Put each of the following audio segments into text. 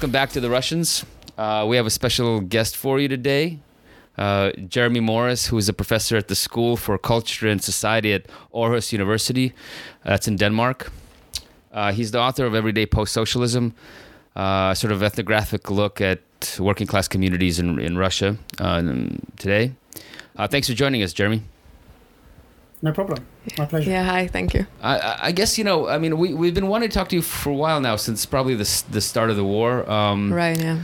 Welcome back to the Russians. Uh, we have a special guest for you today. Uh, Jeremy Morris, who is a professor at the School for Culture and Society at Aarhus University. That's in Denmark. Uh, he's the author of Everyday Post Socialism, uh, sort of ethnographic look at working class communities in, in Russia uh, today. Uh, thanks for joining us, Jeremy. No problem. My pleasure. Yeah, hi, thank you. I, I guess, you know, I mean, we, we've been wanting to talk to you for a while now, since probably the, the start of the war. Um, right, yeah.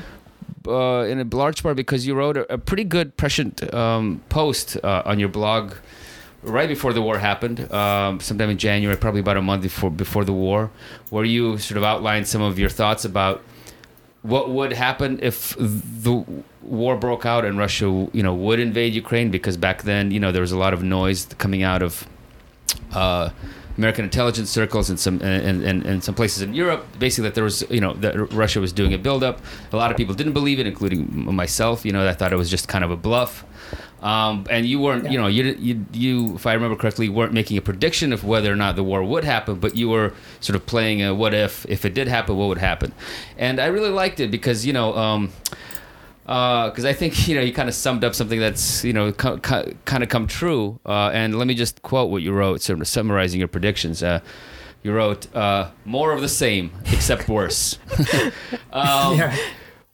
Uh, in a large part because you wrote a, a pretty good prescient um, post uh, on your blog right before the war happened, um, sometime in January, probably about a month before before the war, where you sort of outlined some of your thoughts about what would happen if the war broke out and Russia, you know, would invade Ukraine because back then, you know, there was a lot of noise coming out of uh, American intelligence circles and some and, and, and some places in Europe, basically that there was, you know, that Russia was doing a buildup. A lot of people didn't believe it, including myself. You know, I thought it was just kind of a bluff. Um, and you weren't, yeah. you know, you, you, you, if I remember correctly, weren't making a prediction of whether or not the war would happen, but you were sort of playing a what if, if it did happen, what would happen. And I really liked it because, you know, um, because uh, I think you know you kind of summed up something that's you know co- co- kind of come true. Uh, and let me just quote what you wrote, sort of summarizing your predictions. Uh, you wrote uh, more of the same, except worse. um, yeah.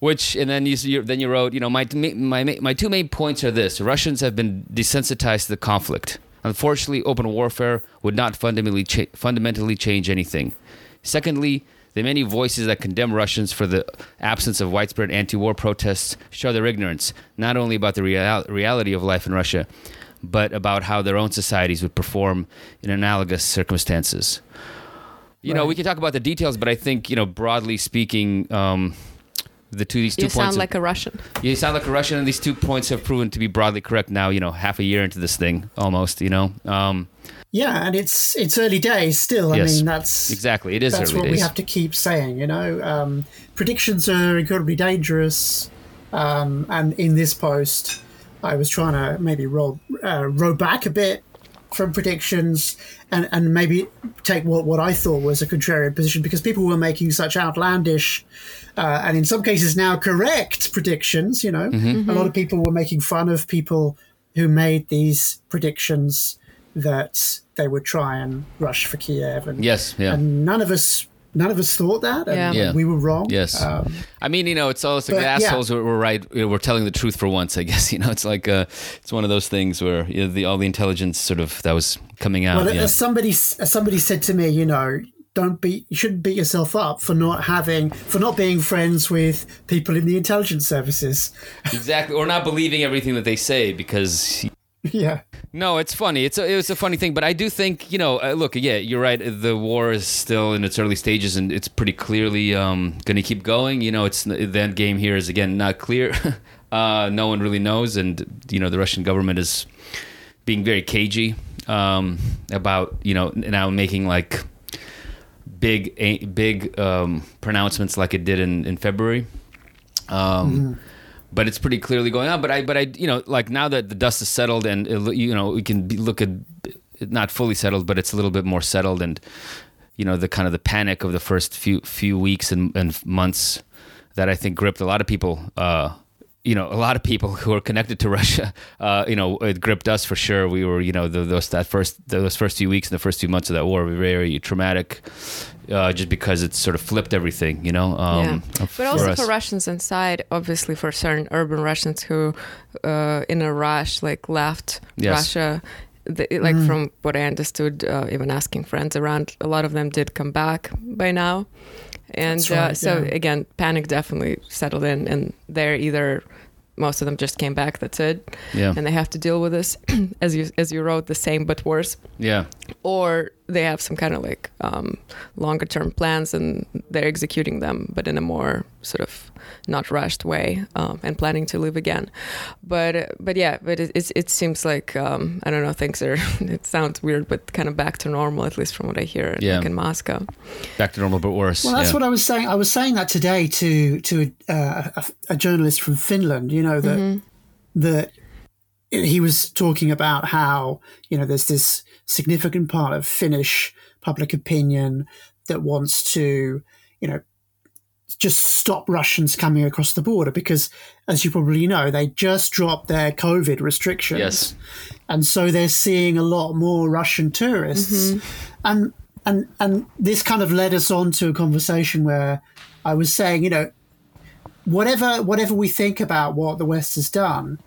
Which and then you, you, then you wrote, you know, my my my two main points are this: Russians have been desensitized to the conflict. Unfortunately, open warfare would not fundamentally cha- fundamentally change anything. Secondly, the many voices that condemn Russians for the absence of widespread anti war protests show their ignorance, not only about the real- reality of life in Russia, but about how their own societies would perform in analogous circumstances. You right. know, we can talk about the details, but I think, you know, broadly speaking, um, the two these two you points. You sound like a Russian. You sound like a Russian, and these two points have proven to be broadly correct now. You know, half a year into this thing, almost. You know. Um, yeah, and it's it's early days still. I yes, mean, that's exactly it is. That's what days. we have to keep saying. You know, um, predictions are incredibly dangerous, um, and in this post, I was trying to maybe roll uh, roll back a bit from predictions and, and maybe take what, what I thought was a contrarian position because people were making such outlandish uh, and in some cases now correct predictions. You know, mm-hmm. a lot of people were making fun of people who made these predictions that they would try and rush for Kiev. And, yes, yeah. and none of us none of us thought that, and yeah. we were wrong. Yes, um, I mean, you know, it's all it's like the assholes yeah. were, right. You know, we're telling the truth for once, I guess. You know, it's like uh, it's one of those things where you know, the all the intelligence sort of that was coming out. Well, yeah. as somebody as somebody said to me, you know. Don't beat. You shouldn't beat yourself up for not having, for not being friends with people in the intelligence services. exactly, or not believing everything that they say because yeah. No, it's funny. It's a, it was a funny thing, but I do think you know. Uh, look, yeah, you're right. The war is still in its early stages, and it's pretty clearly um, going to keep going. You know, it's the end game here is again not clear. uh, no one really knows, and you know the Russian government is being very cagey um, about you know now making like big big um, pronouncements like it did in in February. Um, mm-hmm but it's pretty clearly going on. But I, but I, you know, like now that the dust is settled and you know we can be, look at not fully settled, but it's a little bit more settled, and you know the kind of the panic of the first few few weeks and, and months that I think gripped a lot of people. Uh, you know, a lot of people who are connected to Russia, uh, you know, it gripped us for sure. We were, you know, the, those that first those first few weeks and the first few months of that war were very traumatic uh, just because it sort of flipped everything, you know. Um, yeah. But also us. for Russians inside, obviously for certain urban Russians who, uh, in a rush, like left yes. Russia. The, like mm. from what I understood, uh, even asking friends around, a lot of them did come back by now, and uh, so yeah. again, panic definitely settled in, and they're either most of them just came back. That's it. Yeah. And they have to deal with this, as you as you wrote, the same but worse. Yeah. Or they have some kind of like um, longer term plans and they're executing them, but in a more sort of not rushed way um, and planning to live again. But but yeah, but it it, it seems like um, I don't know things are. it sounds weird, but kind of back to normal at least from what I hear. Yeah. Like in Moscow. Back to normal, but worse. Well, that's yeah. what I was saying. I was saying that today to to uh, a, a, journalist from Finland. You know that mm-hmm. that he was talking about how you know there's this significant part of Finnish public opinion that wants to you know just stop Russians coming across the border because, as you probably know, they just dropped their COVID restrictions. Yes. And so they're seeing a lot more Russian tourists. Mm-hmm. And, and, and this kind of led us on to a conversation where I was saying, you know, whatever, whatever we think about what the West has done,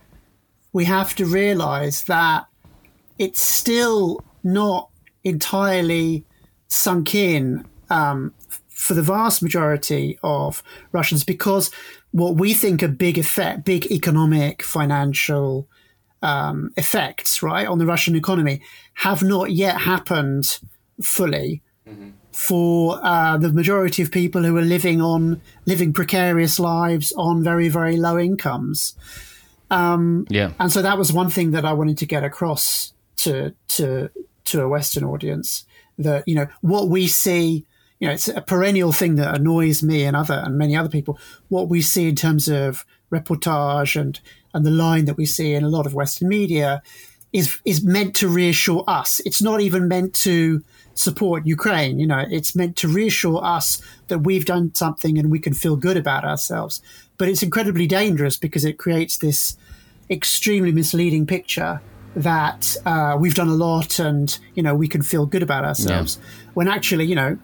we have to realize that it's still not entirely sunk in um, for the vast majority of Russians because what we think are big effect, big economic, financial um, effects, right, on the Russian economy have not yet happened fully. Mm-hmm. For uh, the majority of people who are living on living precarious lives on very very low incomes, um, yeah, and so that was one thing that I wanted to get across to to to a Western audience that you know what we see you know, it's a perennial thing that annoys me and other and many other people. What we see in terms of reportage and and the line that we see in a lot of Western media is is meant to reassure us. It's not even meant to support Ukraine. You know, it's meant to reassure us that we've done something and we can feel good about ourselves. But it's incredibly dangerous because it creates this extremely misleading picture that uh, we've done a lot and you know we can feel good about ourselves yeah. when actually you know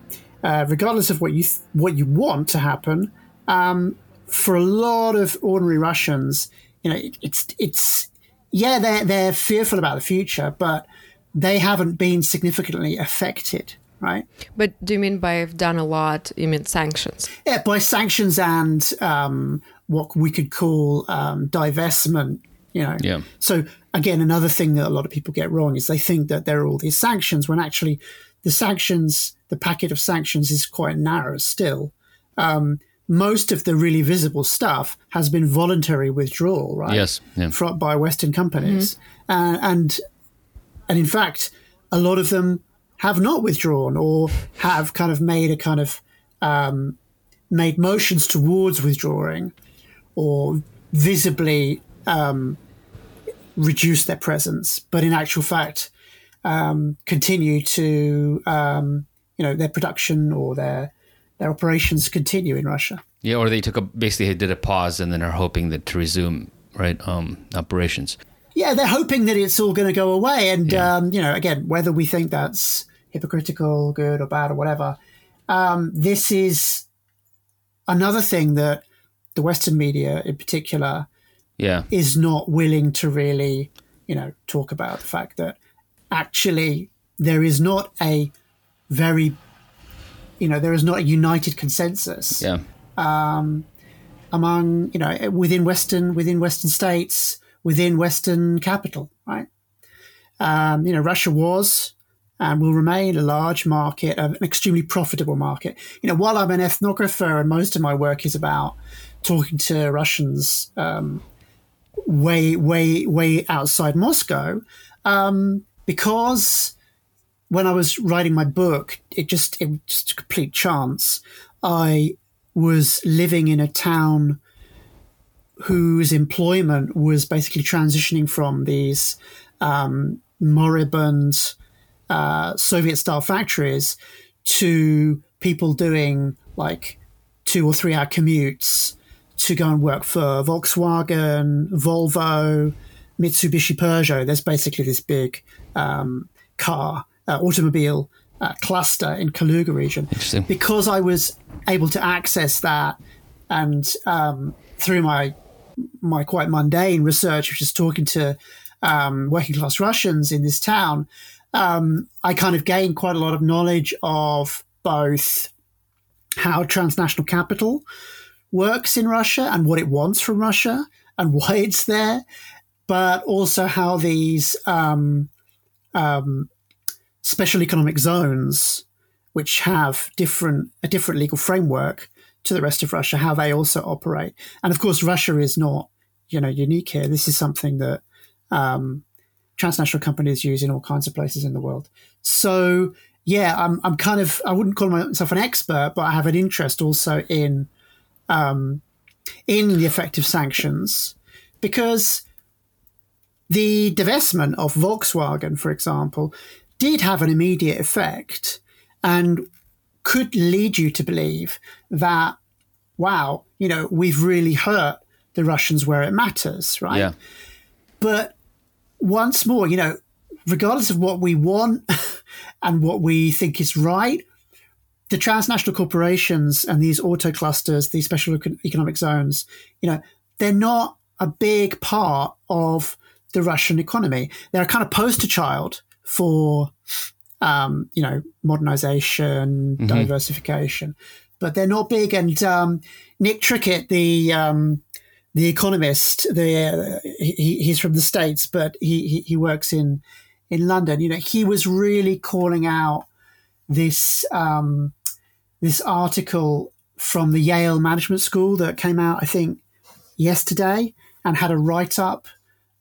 uh, regardless of what you th- what you want to happen. Um, for a lot of ordinary Russians, you know, it, it's it's yeah, they're they're fearful about the future, but they haven't been significantly affected, right? But do you mean by done a lot? You mean sanctions? Yeah, by sanctions and um, what we could call um, divestment. You know, yeah. So again, another thing that a lot of people get wrong is they think that there are all these sanctions when actually the sanctions the packet of sanctions is quite narrow still. Um, most of the really visible stuff has been voluntary withdrawal, right? Yes, yeah. From, by Western companies, mm-hmm. uh, and and in fact, a lot of them have not withdrawn or have kind of made a kind of um, made motions towards withdrawing, or visibly um, reduce their presence, but in actual fact, um, continue to um, you know their production or their their operations continue in Russia. Yeah, or they took a basically did a pause and then are hoping that to resume right um, operations. Yeah, they're hoping that it's all going to go away, and yeah. um, you know, again, whether we think that's hypocritical, good or bad or whatever, um, this is another thing that the Western media, in particular, yeah, is not willing to really, you know, talk about the fact that actually there is not a very, you know, there is not a united consensus. Yeah. Um, among you know within Western within Western states within Western capital, right? Um, you know, Russia was and will remain a large market, an extremely profitable market. You know, while I'm an ethnographer and most of my work is about talking to Russians um, way, way, way outside Moscow, um, because when I was writing my book, it just it was just a complete chance. I was living in a town whose employment was basically transitioning from these um, moribund uh, Soviet style factories to people doing like two or three hour commutes to go and work for Volkswagen, Volvo, Mitsubishi Peugeot. There's basically this big um, car uh, automobile uh, cluster in Kaluga region. Because I was able to access that, and um, through my my quite mundane research, which is talking to um, working class Russians in this town, um, I kind of gained quite a lot of knowledge of both how transnational capital works in Russia and what it wants from Russia and why it's there, but also how these um, um, special economic zones, which have different a different legal framework to the rest of Russia, how they also operate. And of course, Russia is not you know unique here. This is something that um, transnational companies use in all kinds of places in the world. So yeah, I'm I'm kind of I wouldn't call myself an expert, but I have an interest also in um, in the effect of sanctions because the divestment of Volkswagen, for example, did have an immediate effect and could lead you to believe that wow, you know, we've really hurt the Russians where it matters, right? Yeah. But once more, you know, regardless of what we want and what we think is right, the transnational corporations and these auto clusters, these special economic zones, you know, they're not a big part of the Russian economy. They're a kind of poster child for, um, you know, modernization, mm-hmm. diversification, but they're not big. And um, Nick Trickett, the um, the economist, the uh, he, he's from the states, but he, he he works in in London. You know, he was really calling out this um, this article from the Yale Management School that came out, I think, yesterday, and had a write up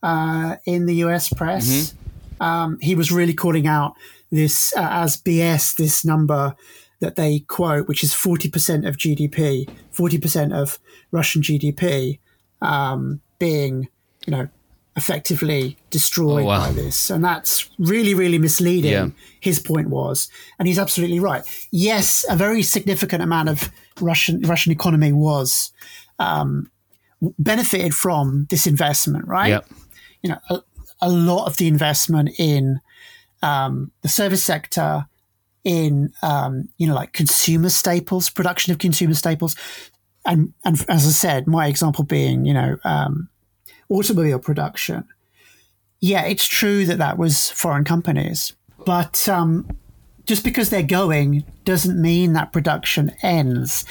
uh, in the US press. Mm-hmm. Um, he was really calling out this uh, as BS, this number that they quote, which is 40% of GDP, 40% of Russian GDP um, being, you know, effectively destroyed oh, wow. by this. And that's really, really misleading, yeah. his point was. And he's absolutely right. Yes, a very significant amount of Russian Russian economy was um, benefited from this investment, right? Yep. You know, a, a, lot of the investment in um, the service sector, in um, you know, like consumer staples, production of consumer staples, and and as I said, my example being, you know, um, automobile production. Yeah, it's true that that was foreign companies, but um, just because they're going doesn't mean that production ends.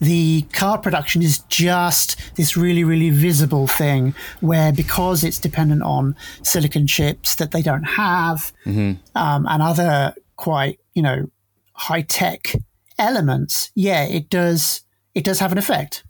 The car production is just this really, really visible thing where because it's dependent on silicon chips that they don't have mm-hmm. um, and other quite, you know, high tech elements, yeah, it does it does have an effect.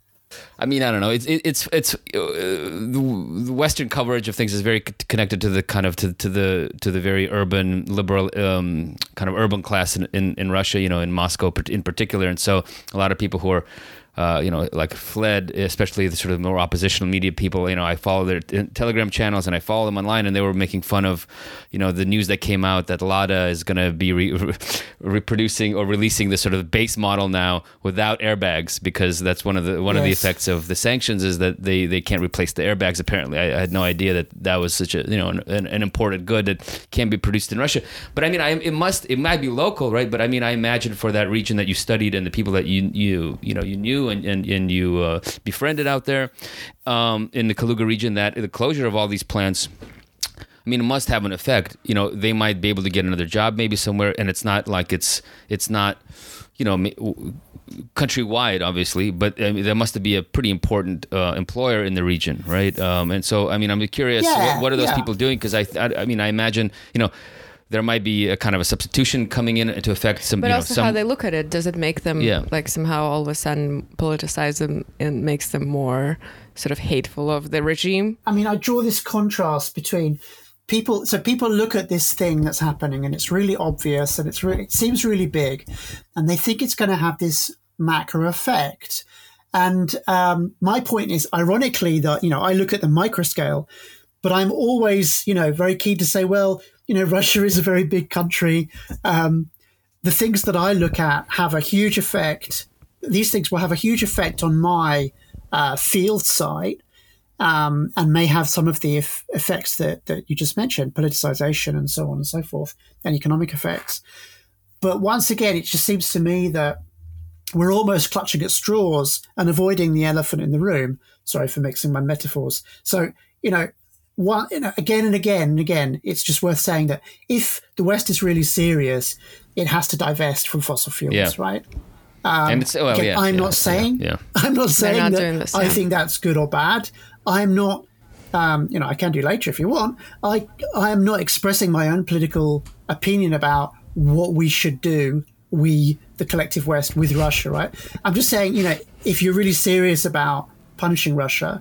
I mean, I don't know. It's it's it's uh, the, Western coverage of things is very connected to the kind of to, to the to the very urban liberal um, kind of urban class in, in, in Russia. You know, in Moscow in particular, and so a lot of people who are uh, you know, like fled, especially the sort of more oppositional media people. You know, I follow their t- Telegram channels and I follow them online, and they were making fun of, you know, the news that came out that Lada is going to be re- reproducing or releasing the sort of base model now without airbags because that's one of the one yes. of the effects of the sanctions is that they they can't replace the airbags. Apparently, I, I had no idea that that was such a you know an, an, imported good that can be produced in Russia. But I mean, I, it must it might be local, right? But I mean, I imagine for that region that you studied and the people that you you you know you knew and, and, and you uh, befriended out there um, in the Kaluga region that the closure of all these plants. I mean, it must have an effect. You know, they might be able to get another job maybe somewhere, and it's not like it's it's not, you know, countrywide, obviously, but I mean, there must be a pretty important uh, employer in the region, right? Um, and so, I mean, I'm curious, yeah, what, what, are those yeah. people doing? Because I, I, I mean, I imagine, you know there might be a kind of a substitution coming in to affect some. But you know, also some, how they look at it. Does it make them yeah. like somehow all of a sudden politicize them and makes them more sort of hateful of the regime? I mean, I draw this contrast between people. So people look at this thing that's happening and it's really obvious and it's really, it seems really big, and they think it's going to have this macro effect. And um, my point is, ironically, that you know I look at the micro scale, but I'm always you know very keen to say, well you know, Russia is a very big country. Um, the things that I look at have a huge effect. These things will have a huge effect on my uh, field site um, and may have some of the effects that, that you just mentioned, politicization and so on and so forth, and economic effects. But once again, it just seems to me that we're almost clutching at straws and avoiding the elephant in the room. Sorry for mixing my metaphors. So, you know, one, you know, again and again and again, it's just worth saying that if the West is really serious, it has to divest from fossil fuels, yeah. right? Um, and it's, well, again, yeah, I'm yeah, not saying yeah, I'm not saying not that I think that's good or bad. I'm not. Um, you know, I can do later if you want. I I am not expressing my own political opinion about what we should do. We, the collective West, with Russia, right? I'm just saying, you know, if you're really serious about punishing Russia,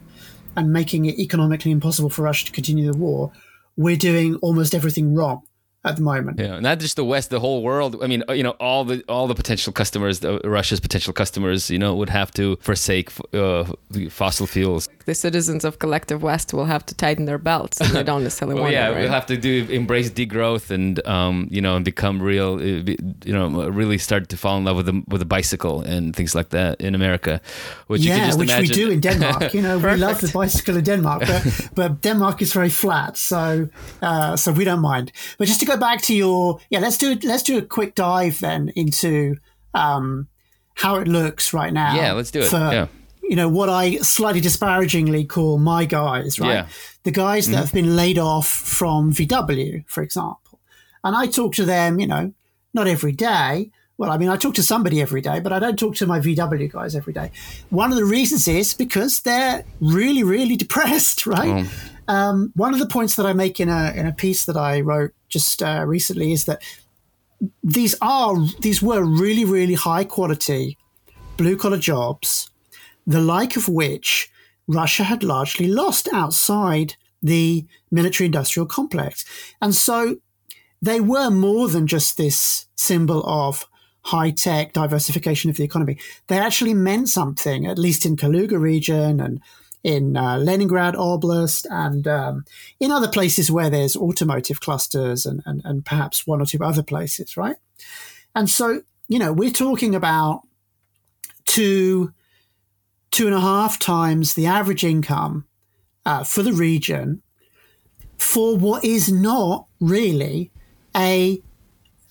and making it economically impossible for Russia to continue the war, we're doing almost everything wrong at the moment. Yeah, not just the West, the whole world. I mean, you know, all the all the potential customers, the, Russia's potential customers, you know, would have to forsake uh, fossil fuels. The citizens of collective West will have to tighten their belts. And they don't necessarily well, want yeah, it. Right? we'll have to do embrace degrowth and um, you know and become real. Uh, you know, really start to fall in love with the with a bicycle and things like that in America. Which yeah, which imagine. we do in Denmark. You know, we love the bicycle in Denmark, but, but Denmark is very flat, so uh, so we don't mind. But just to go back to your yeah, let's do let's do a quick dive then into um, how it looks right now. Yeah, let's do it. For, yeah. You know what I slightly disparagingly call my guys, right? Yeah. The guys that mm-hmm. have been laid off from VW, for example, and I talk to them. You know, not every day. Well, I mean, I talk to somebody every day, but I don't talk to my VW guys every day. One of the reasons is because they're really, really depressed, right? Oh. Um, one of the points that I make in a in a piece that I wrote just uh, recently is that these are these were really really high quality blue collar jobs, the like of which Russia had largely lost outside the military industrial complex, and so they were more than just this symbol of high tech diversification of the economy. They actually meant something, at least in Kaluga region and in uh, Leningrad Oblast and um, in other places where there's automotive clusters and, and, and perhaps one or two other places, right? And so, you know, we're talking about two, two and a half times the average income uh, for the region for what is not really a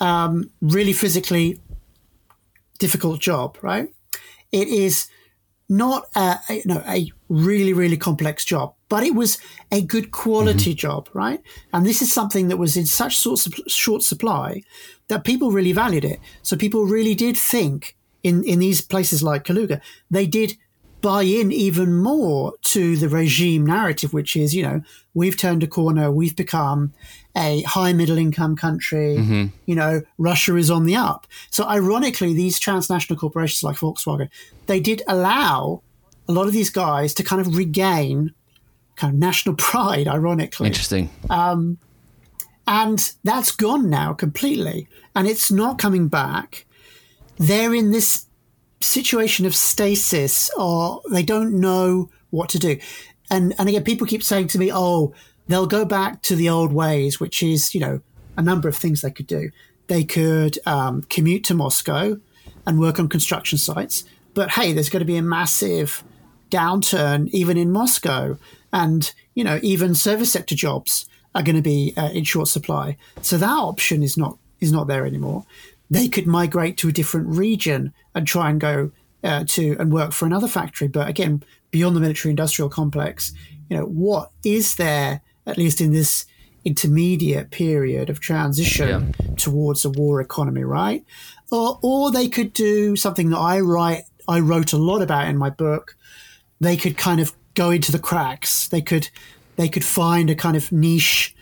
um, really physically difficult job, right? It is not a, you know a really really complex job, but it was a good quality mm-hmm. job, right? And this is something that was in such sort of short supply that people really valued it. So people really did think in in these places like Kaluga, they did buy in even more to the regime narrative, which is, you know, we've turned a corner, we've become a high middle income country, mm-hmm. you know, Russia is on the up. So ironically, these transnational corporations like Volkswagen, they did allow a lot of these guys to kind of regain kind of national pride, ironically. Interesting. Um, and that's gone now completely. And it's not coming back. They're in this situation of stasis or they don't know what to do. And, and again, people keep saying to me, oh, they'll go back to the old ways, which is, you know, a number of things they could do. They could um, commute to Moscow and work on construction sites. But hey, there's going to be a massive downturn even in Moscow. And, you know, even service sector jobs are going to be uh, in short supply. So that option is not is not there anymore they could migrate to a different region and try and go uh, to and work for another factory. But again, beyond the military industrial complex, you know, what is there, at least in this intermediate period of transition yeah. towards a war economy, right? Or, or they could do something that I write, I wrote a lot about in my book. They could kind of go into the cracks. They could, they could find a kind of niche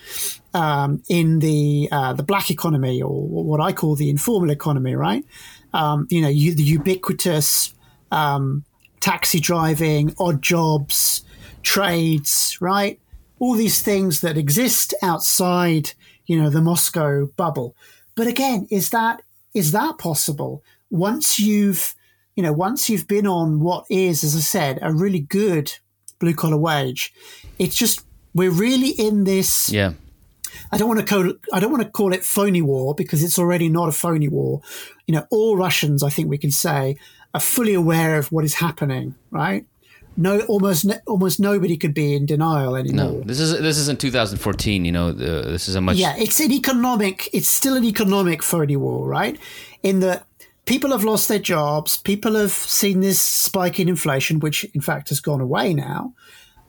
um, in the uh, the black economy or what I call the informal economy, right? Um, you know, you, the ubiquitous um, taxi driving, odd jobs, trades, right? All these things that exist outside, you know, the Moscow bubble. But again, is that is that possible once you've you know once you've been on what is, as I said, a really good blue collar wage? It's just we're really in this yeah I don't want to call I don't want to call it phony war because it's already not a phony war. You know, all Russians, I think we can say, are fully aware of what is happening. Right? No, almost almost nobody could be in denial anymore. No, this is this is in 2014. You know, uh, this is a much yeah. It's an economic. It's still an economic phony war, right? In that people have lost their jobs. People have seen this spike in inflation, which in fact has gone away now.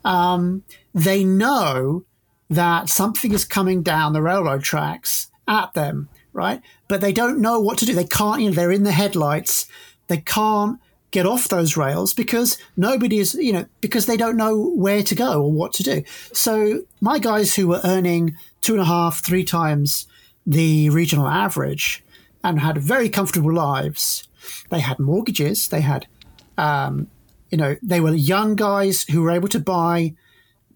Um, they know that something is coming down the railroad tracks at them, right? But they don't know what to do. They can't, you know, they're in the headlights. They can't get off those rails because nobody is, you know, because they don't know where to go or what to do. So my guys who were earning two and a half, three times the regional average and had very comfortable lives, they had mortgages, they had, um, you know, they were young guys who were able to buy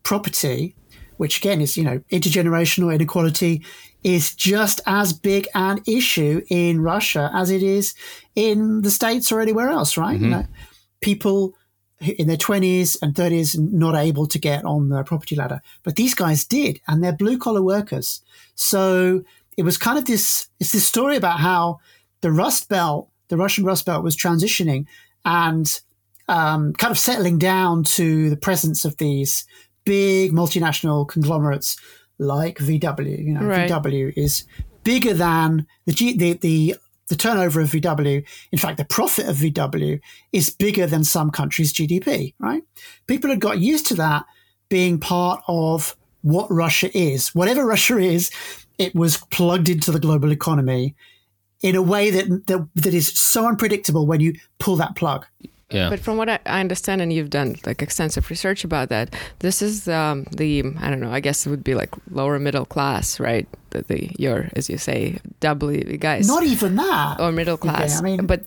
property which again is, you know, intergenerational inequality is just as big an issue in Russia as it is in the States or anywhere else, right? Mm-hmm. You know, people in their 20s and 30s not able to get on the property ladder. But these guys did, and they're blue collar workers. So it was kind of this it's this story about how the Rust Belt, the Russian Rust Belt, was transitioning and um, kind of settling down to the presence of these big multinational conglomerates like VW. You know, right. VW is bigger than the, G, the the the turnover of VW, in fact, the profit of VW is bigger than some countries' GDP, right? People had got used to that being part of what Russia is. Whatever Russia is, it was plugged into the global economy in a way that, that, that is so unpredictable when you pull that plug. Yeah. But from what I understand, and you've done like extensive research about that, this is um, the I don't know. I guess it would be like lower middle class, right? The, the your as you say, W guys. Not even that. Or middle class. Okay, I mean, but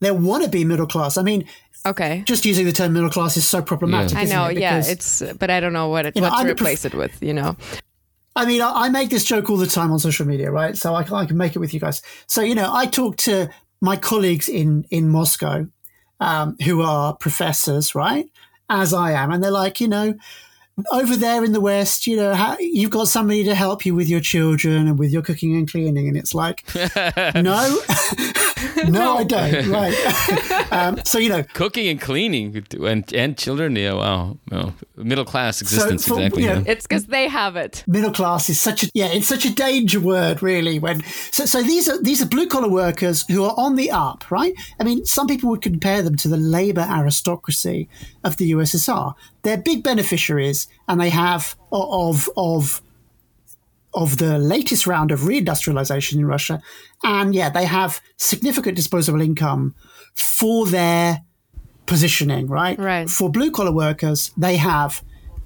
they want to be middle class. I mean, okay, just using the term middle class is so problematic. Yeah. I know. It? yeah, it's but I don't know what it, what know, to replace pref- it with. You know. I mean, I, I, make this joke all the time on social media, right? So I, I can make it with you guys. So you know, I talk to my colleagues in in Moscow um, who are professors, right? As I am. And they're like, you know, over there in the West, you know, how, you've got somebody to help you with your children and with your cooking and cleaning. And it's like, no, no, I don't. Right. um, so, you know, cooking and cleaning and, and children. Yeah. Wow. Well, middle class existence. So for, exactly. You know, It's because they have it. Middle class is such a, yeah, it's such a danger word, really. When, so, so these are, these are blue collar workers who are on the up, right? I mean, some people would compare them to the labor aristocracy of the USSR they're big beneficiaries and they have of of of the latest round of reindustrialization in Russia. And yeah, they have significant disposable income for their positioning, right? Right. For blue collar workers, they have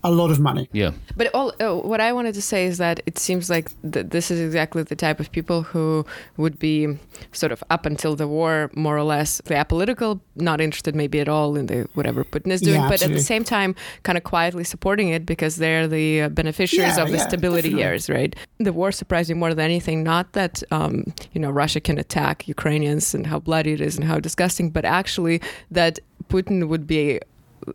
a lot of money. Yeah. But all, uh, what I wanted to say is that it seems like th- this is exactly the type of people who would be sort of up until the war, more or less, they apolitical, not interested maybe at all in the whatever Putin is doing, yeah, but at the same time, kind of quietly supporting it because they're the uh, beneficiaries yeah, of the yeah, stability definitely. years, right? The war surprised me more than anything. Not that um, you know Russia can attack Ukrainians and how bloody it is and how disgusting, but actually that Putin would be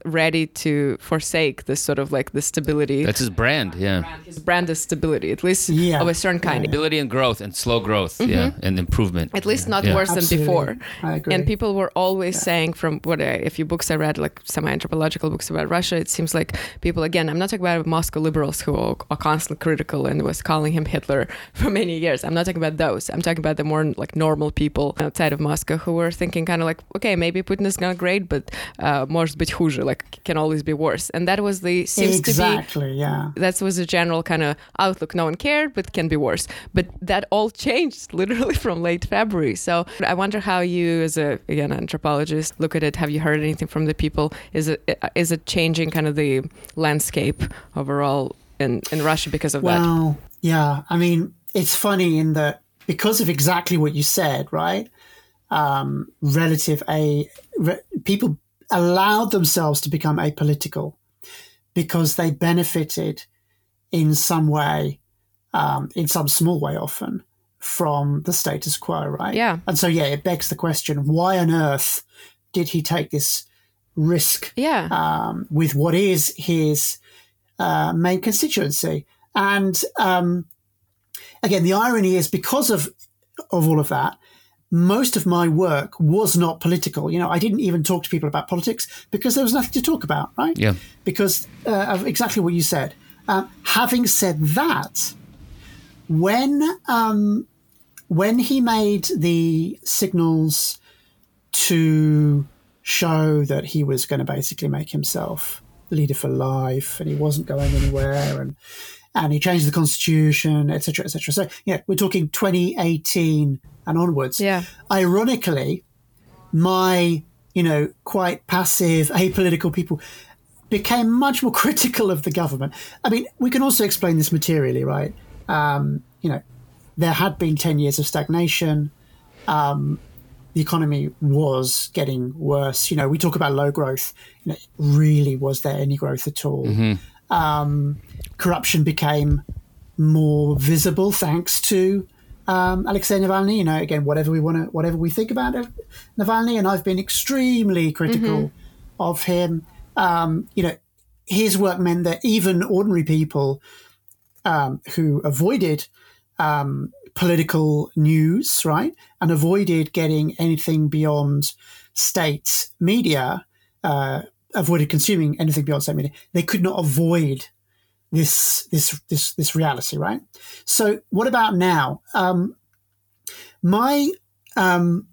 ready to forsake this sort of like the stability. That's his brand, yeah. His brand is stability, at least yeah. of a certain kind. Stability and growth and slow growth, mm-hmm. yeah, and improvement. At least not yeah. worse Absolutely. than before. And people were always yeah. saying from what I, a few books I read, like semi-anthropological books about Russia, it seems like people again. I'm not talking about Moscow liberals who are, are constantly critical and was calling him Hitler for many years. I'm not talking about those. I'm talking about the more like normal people outside of Moscow who were thinking kind of like, okay, maybe Putin is not great, but uh, может быть хуже like can always be worse. And that was the seems exactly, to be yeah. that was a general kind of outlook. No one cared but can be worse. But that all changed literally from late february. So i wonder how you as a again anthropologist look at it. Have you heard anything from the people? Is it is it changing kind of the landscape overall in in russia because of well, that? Well yeah. I mean it's funny in that because of exactly what you said right? Um, relative a re, people allowed themselves to become apolitical because they benefited in some way, um, in some small way often, from the status quo, right? Yeah. And so, yeah, it begs the question why on earth did he take this risk yeah. um, with what is his uh, main constituency? And um, again, the irony is because of of all of that, most of my work was not political. You know, I didn't even talk to people about politics because there was nothing to talk about, right? Yeah. Because uh, of exactly what you said. Um, having said that, when um, when he made the signals to show that he was going to basically make himself leader for life and he wasn't going anywhere and and he changed the constitution, etc., etc. So yeah, we're talking 2018 and onwards. Yeah. Ironically, my you know quite passive, apolitical people became much more critical of the government. I mean, we can also explain this materially, right? Um, you know, there had been 10 years of stagnation. Um, the economy was getting worse. You know, we talk about low growth. You know, really, was there any growth at all? Mm-hmm. Um, corruption became more visible thanks to um, Alexei Navalny. You know, again, whatever we want to, whatever we think about Navalny, and I've been extremely critical mm-hmm. of him. Um, you know, his work meant that even ordinary people um, who avoided um, political news, right, and avoided getting anything beyond state media, uh, avoided consuming anything beyond state media, they could not avoid this this this this reality, right? So, what about now? Um, my um,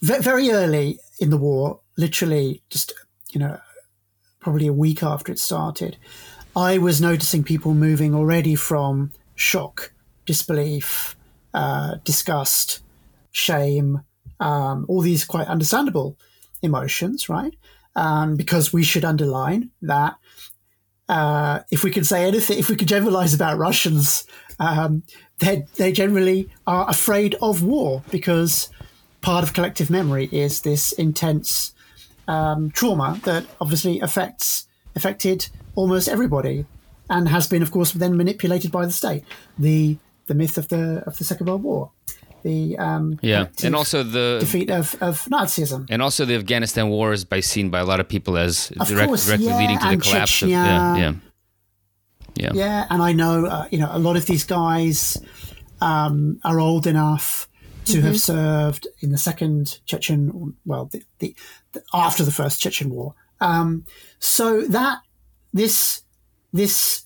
very early in the war, literally just you know, probably a week after it started, I was noticing people moving already from shock, disbelief, uh, disgust, shame, um, all these quite understandable emotions, right? Um, because we should underline that uh, if we can say anything, if we can generalize about Russians, um, they they generally are afraid of war because part of collective memory is this intense um, trauma that obviously affects affected almost everybody, and has been, of course, then manipulated by the state. The the myth of the of the Second World War the um, yeah, and also the defeat of, of Nazism, and also the Afghanistan war is by seen by a lot of people as direct, course, directly yeah, leading to the collapse Chechnya, of yeah, yeah, yeah, yeah. And I know uh, you know a lot of these guys um, are old enough to mm-hmm. have served in the second Chechen, well, the, the, the after the first Chechen war. Um, so that this this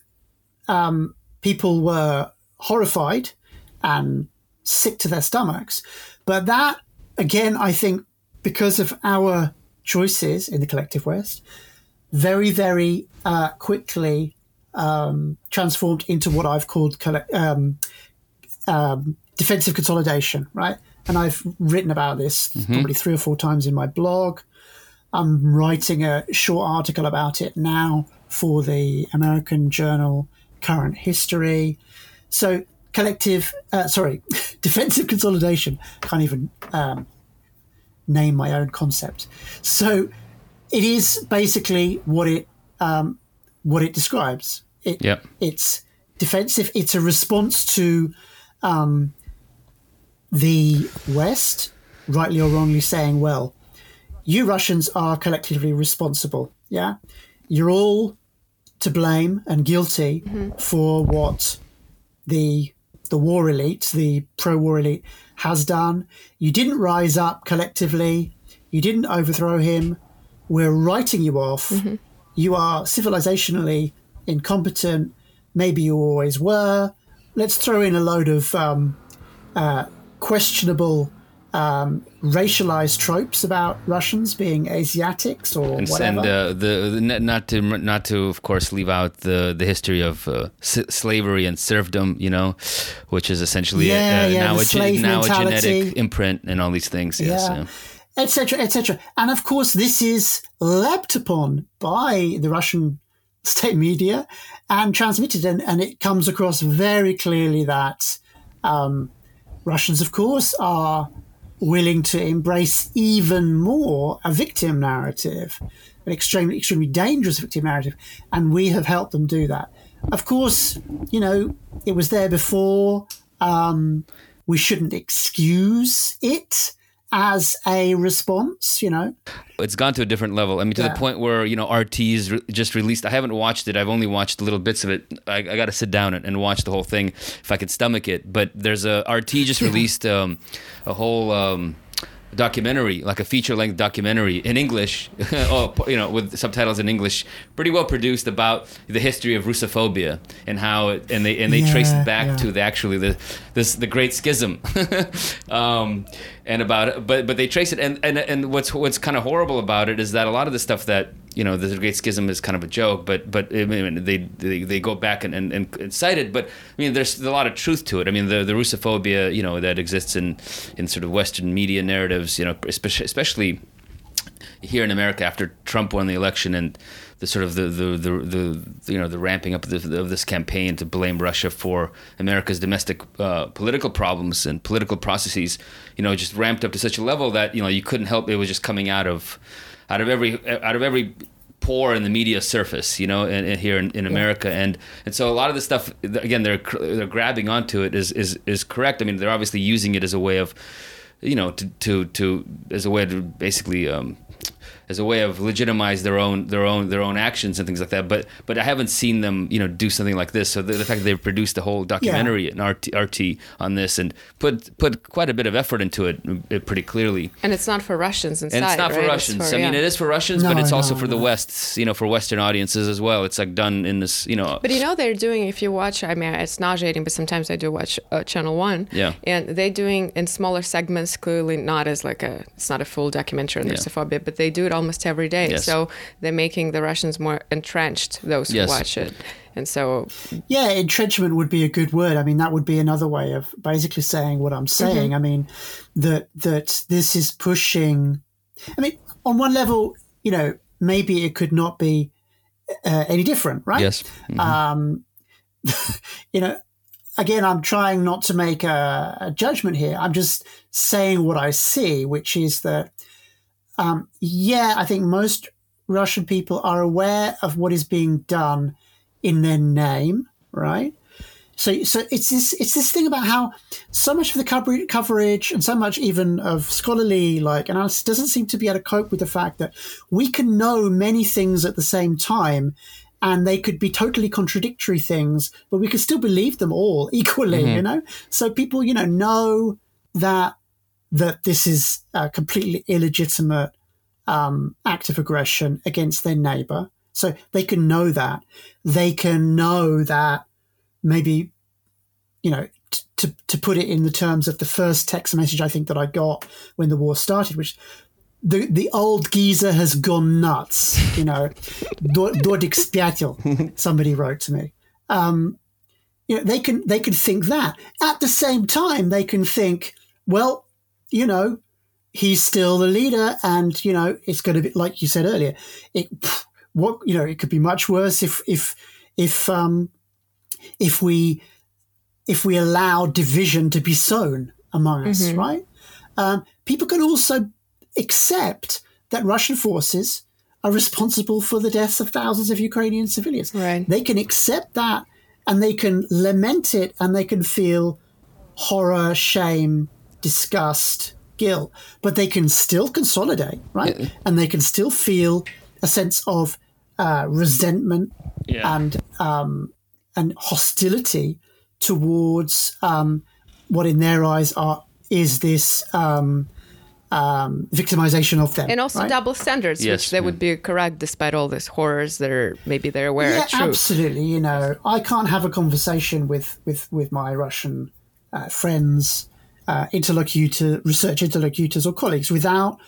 um, people were horrified and sick to their stomachs. But that, again, I think because of our choices in the collective West, very, very uh, quickly um, transformed into what I've called um, um, defensive consolidation, right? And I've written about this mm-hmm. probably three or four times in my blog. I'm writing a short article about it now for the American journal Current History. So collective, uh, sorry, defensive consolidation. Can't even um, name my own concept. So it is basically what it um, what it describes. It, yep. It's defensive. It's a response to um, the West, rightly or wrongly, saying, "Well, you Russians are collectively responsible. Yeah, you're all to blame and guilty mm-hmm. for what the the war elite, the pro war elite, has done. You didn't rise up collectively. You didn't overthrow him. We're writing you off. Mm-hmm. You are civilizationally incompetent. Maybe you always were. Let's throw in a load of um, uh, questionable um, racialized tropes about Russians being Asiatics or and, whatever. And uh, the, the, not to not to of course leave out the the history of uh, s- slavery and serfdom, you know, which is essentially yeah, a, yeah, now, a, now a genetic imprint and all these things. Yes, yeah. Etc. Etc. And of course, this is leapt upon by the Russian state media and transmitted, and, and it comes across very clearly that um, Russians, of course, are willing to embrace even more a victim narrative, an extremely, extremely dangerous victim narrative. And we have helped them do that. Of course, you know, it was there before. Um, we shouldn't excuse it as a response, you know. It's gone to a different level. I mean, to yeah. the point where you know RT's re- just released. I haven't watched it. I've only watched little bits of it. I, I got to sit down and, and, watch the whole thing if I could stomach it. But there's a RT just released um, a whole. Um, documentary, like a feature length documentary in English, oh, you know, with subtitles in English, pretty well produced about the history of Russophobia and how it, and they and they yeah, traced it back yeah. to the actually the this the Great Schism, um, and about but but they trace it and and and what's what's kind of horrible about it is that a lot of the stuff that you know the Great Schism is kind of a joke, but but I mean, they, they they go back and, and, and cite it, but I mean there's a lot of truth to it. I mean the the Russophobia you know that exists in in sort of Western media narratives, you know especially especially here in America after Trump won the election and the sort of the the, the, the you know the ramping up of, the, of, this campaign to blame Russia for America's domestic uh, political problems and political processes, you know, just ramped up to such a level that you know you couldn't help it was just coming out of out of every out of every pore in the media surface, you know, in, in here in, in America, yeah. and and so a lot of the stuff, again, they're they're grabbing onto it is is is correct. I mean, they're obviously using it as a way of, you know, to to to as a way to basically. Um, as a way of legitimize their own their own their own actions and things like that. But but I haven't seen them you know do something like this. So the, the fact that they've produced a whole documentary yeah. in RT, RT on this and put put quite a bit of effort into it, it pretty clearly. And it's not for Russians inside. And it's not right? for Russians. For, I mean, it is for Russians, no, but it's no, also for no. the West. You know, for Western audiences as well. It's like done in this. You know. But you know, they're doing. If you watch, I mean, it's nauseating, but sometimes I do watch uh, Channel One. Yeah. And they're doing in smaller segments. Clearly, not as like a. It's not a full documentary on yeah. Russophobia, but they do it almost every day. Yes. So they're making the Russians more entrenched. Those yes. who watch it. And so, yeah, entrenchment would be a good word. I mean, that would be another way of basically saying what I'm saying. Mm-hmm. I mean, that that this is pushing. I mean, on one level, you know, maybe it could not be uh, any different, right? Yes. Mm-hmm. Um, you know, again, I'm trying not to make a, a, judgment here. I'm just saying what I see, which is that, um, yeah, I think most Russian people are aware of what is being done in their name, right? So, so it's this it's this thing about how so much of the coverage, and so much even of scholarly like analysis doesn't seem to be able to cope with the fact that we can know many things at the same time, and they could be totally contradictory things, but we can still believe them all equally. Mm-hmm. You know, so people you know know that that this is a completely illegitimate um, act of aggression against their neighbor so they can know that. They can know that maybe, you know, t- to, to put it in the terms of the first text message I think that I got when the war started, which the the old geezer has gone nuts, you know, Dordik spyatil, somebody wrote to me. Um, you know, they can they can think that. At the same time, they can think, well, you know, he's still the leader, and you know, it's going to be like you said earlier. It what you know it could be much worse if if if um, if we if we allow division to be sown among us, mm-hmm. right? Um, people can also accept that Russian forces are responsible for the deaths of thousands of Ukrainian civilians. Right. They can accept that and they can lament it and they can feel horror, shame, disgust, guilt, but they can still consolidate, right? Yeah. And they can still feel a sense of uh, resentment yeah. and um, and hostility towards um, what, in their eyes, are is this um, um victimization of them, and also right? double standards, yes. which they would be correct despite all these horrors that are maybe they're aware. Yeah, absolutely. You know, I can't have a conversation with with with my Russian uh, friends, uh, interlocutor, research interlocutors, or colleagues without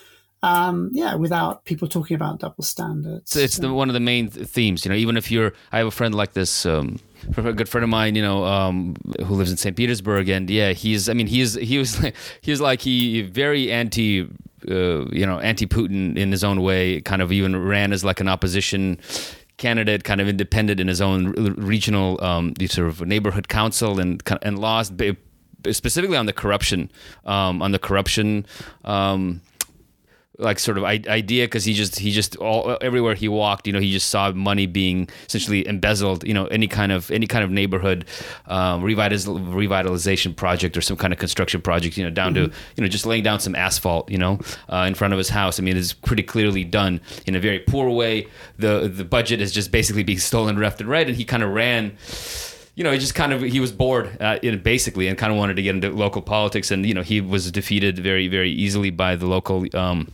um, yeah, without people talking about double standards. So it's the, one of the main th- themes. You know, even if you're, I have a friend like this. Um, a good friend of mine, you know, um, who lives in St. Petersburg, and yeah, he's. I mean, he's he was he was like he very anti, uh, you know, anti-Putin in his own way. Kind of even ran as like an opposition candidate, kind of independent in his own regional um, sort of neighborhood council, and and lost specifically on the corruption, um, on the corruption. Um, like sort of idea because he just he just all everywhere he walked you know he just saw money being essentially embezzled you know any kind of any kind of neighborhood um, revitalization project or some kind of construction project you know down mm-hmm. to you know just laying down some asphalt you know uh, in front of his house I mean it's pretty clearly done in a very poor way the the budget is just basically being stolen left and right and he kind of ran you know, he just kind of he was bored, uh, in, basically, and kind of wanted to get into local politics. And you know, he was defeated very, very easily by the local um,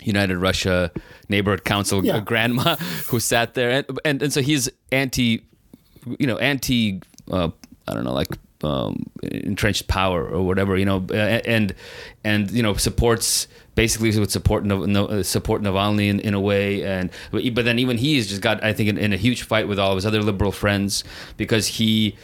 United Russia neighborhood council yeah. grandma who sat there, and, and and so he's anti, you know, anti. Uh, I don't know, like um, entrenched power or whatever, you know, and and you know supports basically would support no, uh, support Navalny in, in a way, and but then even he's just got I think in, in, a huge fight with all of his other liberal friends because he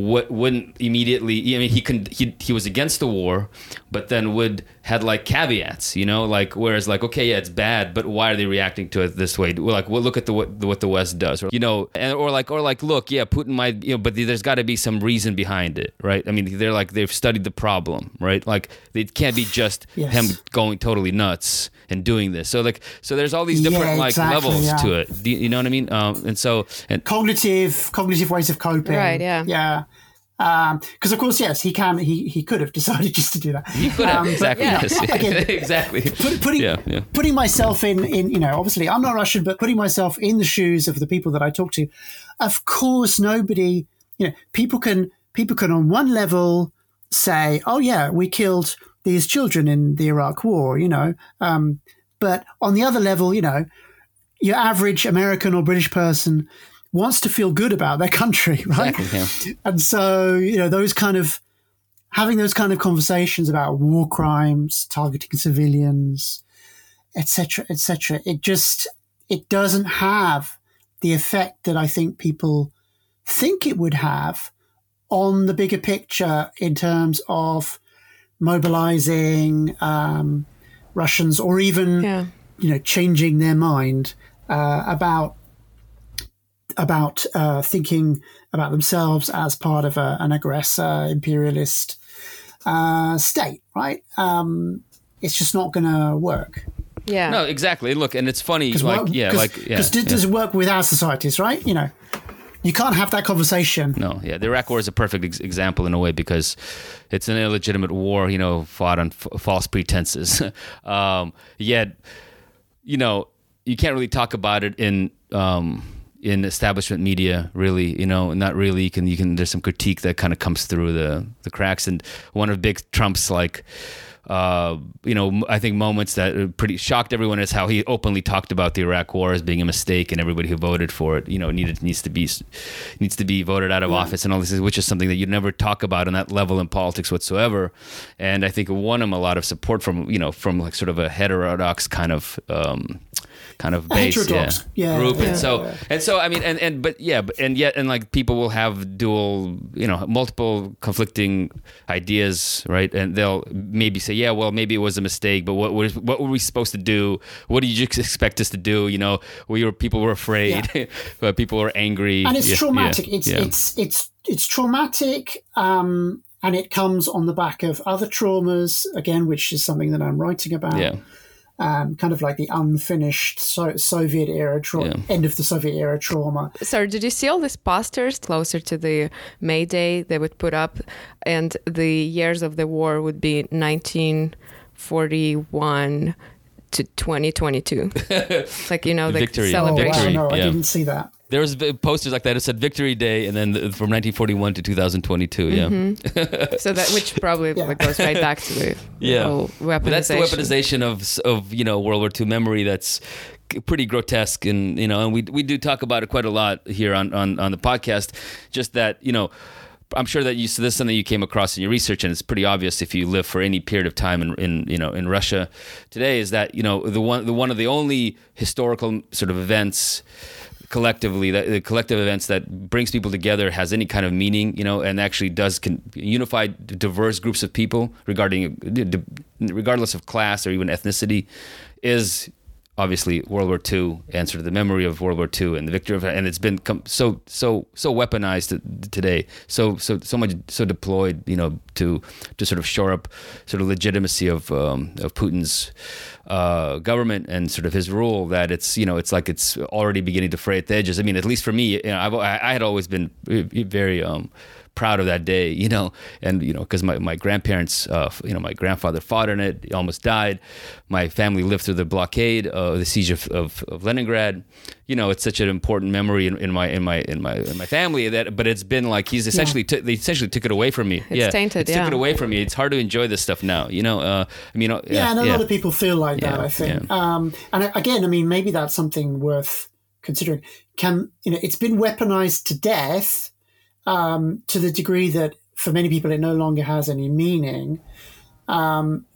w- wouldn't immediately. I mean, he can he he was against the war, but then would had like caveats, you know, like whereas like okay, yeah, it's bad, but why are they reacting to it this way? Well, like well, look at the what, what the West does, or you know, and, or like or like look, yeah, Putin might, you know, but there's got to be some reason behind it, right? I mean, they're like they've studied the problem, right? Like it can't be just yes. him going totally nuts and doing this. So like so there's all these different yeah, exactly, like levels yeah. to it. You, you, know what I mean? Um, and so and cognitive cognitive ways of coping. Right. Yeah. Yeah. because um, of course, yes, he can. He he could have decided just to do that. He could have um, exactly. But, yeah. again, exactly. Put, putting yeah, yeah. putting myself in in you know, obviously, I'm not Russian, but putting myself in the shoes of the people that I talk to, of course, nobody. You know, people can people can on one level say, "Oh yeah, we killed these children in the Iraq War," you know, um, but on the other level, you know, your average American or British person wants to feel good about their country, right? Exactly, yeah. And so, you know, those kind of having those kind of conversations about war crimes, targeting civilians, etc., etc. it just it doesn't have the effect that I think people think it would have on the bigger picture in terms of mobilizing um, Russians or even yeah. you know changing their mind uh, about about uh, thinking about themselves as part of a, an aggressor, imperialist uh, state, right? Um, it's just not going to work. Yeah. No, exactly. Look, and it's funny, like, what, yeah, like, yeah. Because yeah. does it work with our societies, right? You know, you can't have that conversation. No, yeah, the Iraq War is a perfect ex- example in a way because it's an illegitimate war, you know, fought on f- false pretenses. um, yet, you know, you can't really talk about it in um, in establishment media really you know not really you can you can there's some critique that kind of comes through the the cracks and one of big trump's like uh, you know, I think moments that pretty shocked everyone is how he openly talked about the Iraq War as being a mistake, and everybody who voted for it, you know, needed needs to be needs to be voted out of office and all this, which is something that you never talk about on that level in politics whatsoever. And I think it won him a lot of support from you know from like sort of a heterodox kind of. Um, kind of base yeah, yeah, group. Yeah, and so and so i mean and and but yeah but and yet and like people will have dual you know multiple conflicting ideas right? And they'll maybe say yeah well maybe it was a mistake but what was what were we supposed to do? What did you expect us to do? You know we were people were afraid. But people were angry. And it's traumatic. It's it's it's it's traumatic um and it comes on the back of other traumas again which is something that i'm writing about. Yeah um, kind of like the unfinished so- Soviet era trauma, yeah. end of the Soviet era trauma. Sorry, did you see all these posters closer to the May Day they would put up, and the years of the war would be 1941 to 2022. like you know the victory. celebration. Oh, wow, no, yeah. I didn't see that there was posters like that. It said Victory Day, and then the, from 1941 to 2022. Yeah. Mm-hmm. so that which probably yeah. goes right back to the yeah weaponization. But that's the weaponization of of you know World War II memory. That's pretty grotesque, and you know, and we we do talk about it quite a lot here on on on the podcast. Just that you know. I'm sure that you so this is something you came across in your research, and it's pretty obvious if you live for any period of time in, in you know in Russia today. Is that you know the one the one of the only historical sort of events collectively that the collective events that brings people together has any kind of meaning you know and actually does can unify diverse groups of people regarding uh, regardless of class or even ethnicity is obviously World War II and sort of the memory of World War II and the victory of and it's been so so so weaponized today so so so much so deployed you know to to sort of shore up sort of legitimacy of um, of Putin's uh, government and sort of his rule that it's you know it's like it's already beginning to fray at the edges. I mean at least for me you know I've, I had always been very um, proud of that day, you know, and you know, because my, my grandparents, uh, you know, my grandfather fought in it, he almost died. My family lived through the blockade, uh, the siege of, of, of, Leningrad. You know, it's such an important memory in, in, my in my in my in my family that, but it's been like he's essentially yeah. t- they essentially took it away from me. It's yeah, tainted. yeah. took it away from me. It's hard to enjoy this stuff now. You know, uh, I mean, yeah, yeah, and a lot of people feel like that. I think, um, and again, I mean, maybe that's something worth considering. Can you know, it's been weaponized to death um, to the degree that for many people it no longer has any meaning, um,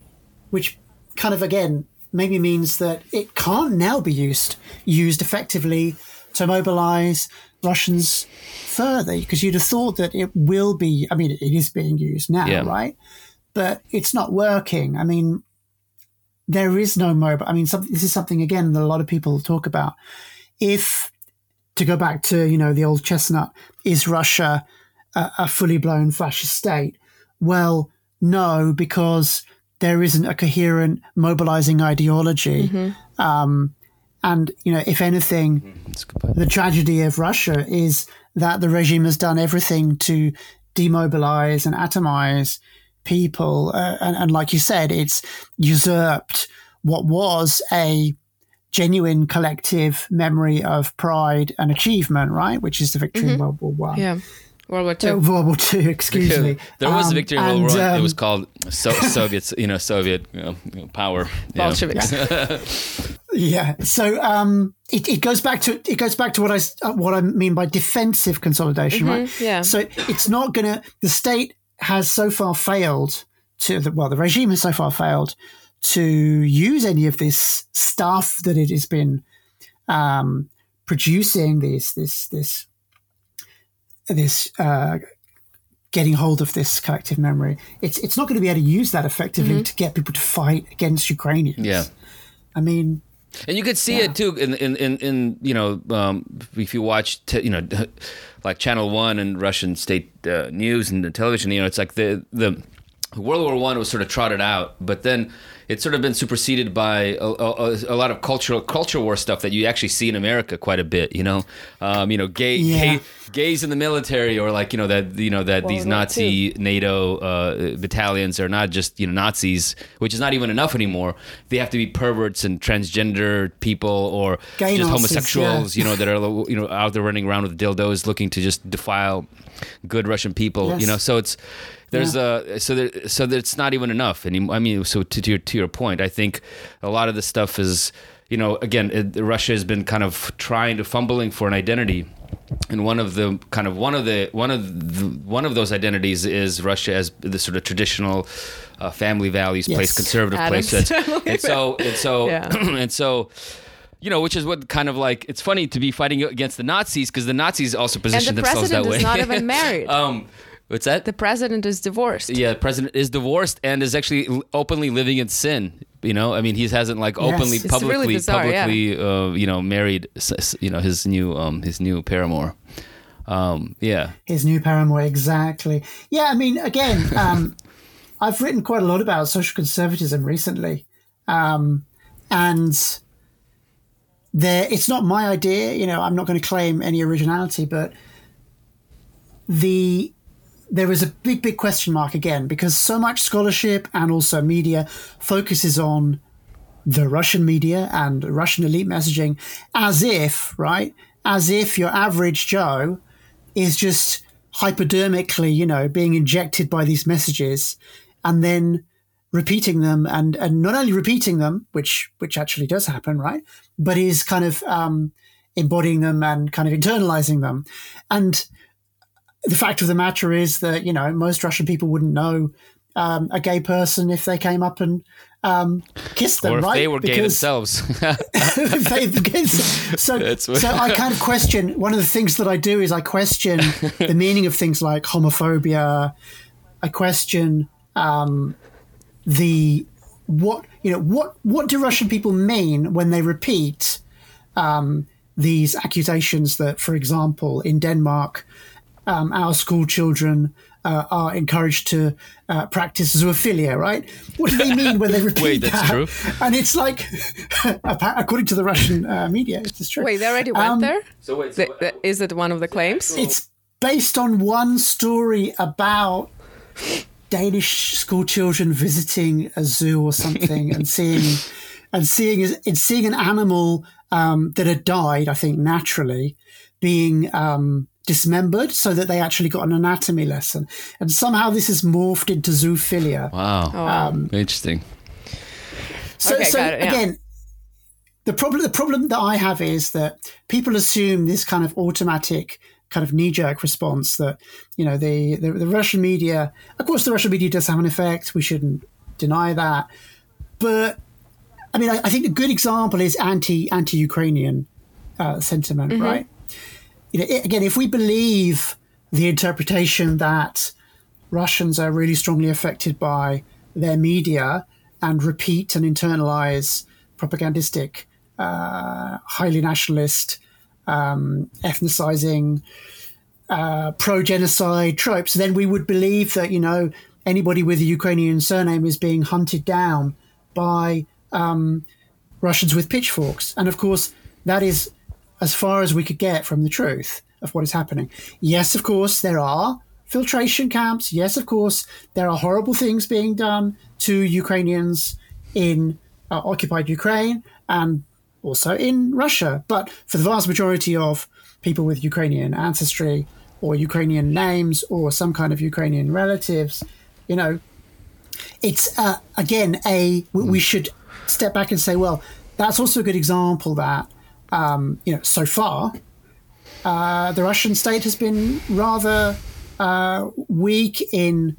which kind of again maybe means that it can't now be used used effectively to mobilize Russians further because you'd have thought that it will be. I mean, it is being used now, yeah. right? But it's not working. I mean, there is no mobile. I mean, some, this is something again that a lot of people talk about. If to go back to you know the old chestnut, is Russia a, a fully blown fascist state? Well, no, because there isn't a coherent mobilizing ideology. Mm-hmm. Um, and you know, if anything, the tragedy of Russia is that the regime has done everything to demobilize and atomize people. Uh, and, and like you said, it's usurped what was a genuine collective memory of pride and achievement, right? Which is the victory mm-hmm. in World War One. Yeah. World War Two. Uh, World War Two. Excuse me. There was um, a victory in World War One. Um, it was called so- Soviets. You know, Soviet you know, power. Bolsheviks. Yeah. yeah. So um, it, it goes back to it goes back to what I uh, what I mean by defensive consolidation, mm-hmm, right? Yeah. So it's not going to. The state has so far failed to. The, well, the regime has so far failed to use any of this stuff that it has been um, producing. This this this this uh, getting hold of this collective memory. It's it's not going to be able to use that effectively mm-hmm. to get people to fight against Ukrainians. Yeah, I mean. And you could see yeah. it too in, in, in, in you know um, if you watch te- you know like Channel One and Russian state uh, news and the television you know it's like the the World War One was sort of trotted out, but then it's sort of been superseded by a, a, a, lot of cultural culture war stuff that you actually see in America quite a bit. You know, um, you know, gay, yeah. gay, gays in the military, or like you know that you know that well, these Nazi too. NATO uh, battalions are not just you know Nazis, which is not even enough anymore. They have to be perverts and transgender people, or gay just Nazis, homosexuals. Yeah. You know that are you know out there running around with dildos, looking to just defile good Russian people. Yes. You know, so it's there's yeah. a so there, so it's not even enough anymore. I mean, so to, to your to your point, I think a lot of the stuff is you know again it, Russia has been kind of trying to fumbling for an identity. And one of the kind of one of the one of the, one of those identities is Russia as the sort of traditional uh, family values yes. place, conservative Adam's place. and so and so yeah. and so you know, which is what kind of like it's funny to be fighting against the Nazis because the Nazis also position the themselves that way. And the president is not even married. um, What's that? The president is divorced. Yeah, the president is divorced and is actually openly living in sin. You know, I mean, he hasn't like openly, yes. publicly, really bizarre, publicly, yeah. uh, you know, married, you know, his new, um, his new paramour. Um, yeah, his new paramour, exactly. Yeah, I mean, again, um, I've written quite a lot about social conservatism recently, um, and there, it's not my idea. You know, I'm not going to claim any originality, but the there is a big, big question mark again because so much scholarship and also media focuses on the Russian media and Russian elite messaging as if, right, as if your average Joe is just hypodermically, you know, being injected by these messages and then repeating them and, and not only repeating them, which, which actually does happen, right, but is kind of, um, embodying them and kind of internalizing them. And, the fact of the matter is that you know most Russian people wouldn't know um, a gay person if they came up and um, kissed them, or if right? they were because, gay themselves. they, so, so I kind of question. One of the things that I do is I question the meaning of things like homophobia. I question um, the what you know what what do Russian people mean when they repeat um, these accusations that, for example, in Denmark um, our school children uh, are encouraged to uh, practice zoophilia, right? What do they mean when they repeat Wait, that's that? true. And it's like, according to the Russian uh, media, it's true. Wait, they already went um, there. So wait, so the, the, is it one of the claims? It's based on one story about Danish school children visiting a zoo or something and seeing and seeing and seeing an animal um, that had died, I think naturally, being um, dismembered so that they actually got an anatomy lesson. And somehow this has morphed into zoophilia. Wow. Oh, um, Interesting. So, okay, so it, yeah. again, the problem the problem that I have is that people assume this kind of automatic kind of knee jerk response that you know the, the, the Russian media of course the Russian media does have an effect we shouldn't deny that but I mean I, I think a good example is anti anti Ukrainian uh, sentiment mm-hmm. right you know, again, if we believe the interpretation that Russians are really strongly affected by their media and repeat and internalize propagandistic, uh, highly nationalist, um, ethnicizing, uh, pro genocide tropes, then we would believe that, you know, anybody with a Ukrainian surname is being hunted down by um, Russians with pitchforks. And of course, that is as far as we could get from the truth of what is happening. Yes, of course, there are filtration camps. Yes, of course, there are horrible things being done to Ukrainians in uh, occupied Ukraine and also in Russia. But for the vast majority of people with Ukrainian ancestry or Ukrainian names or some kind of Ukrainian relatives, you know, it's uh, again a we should step back and say, well, that's also a good example that um, you know so far uh, the Russian state has been rather uh, weak in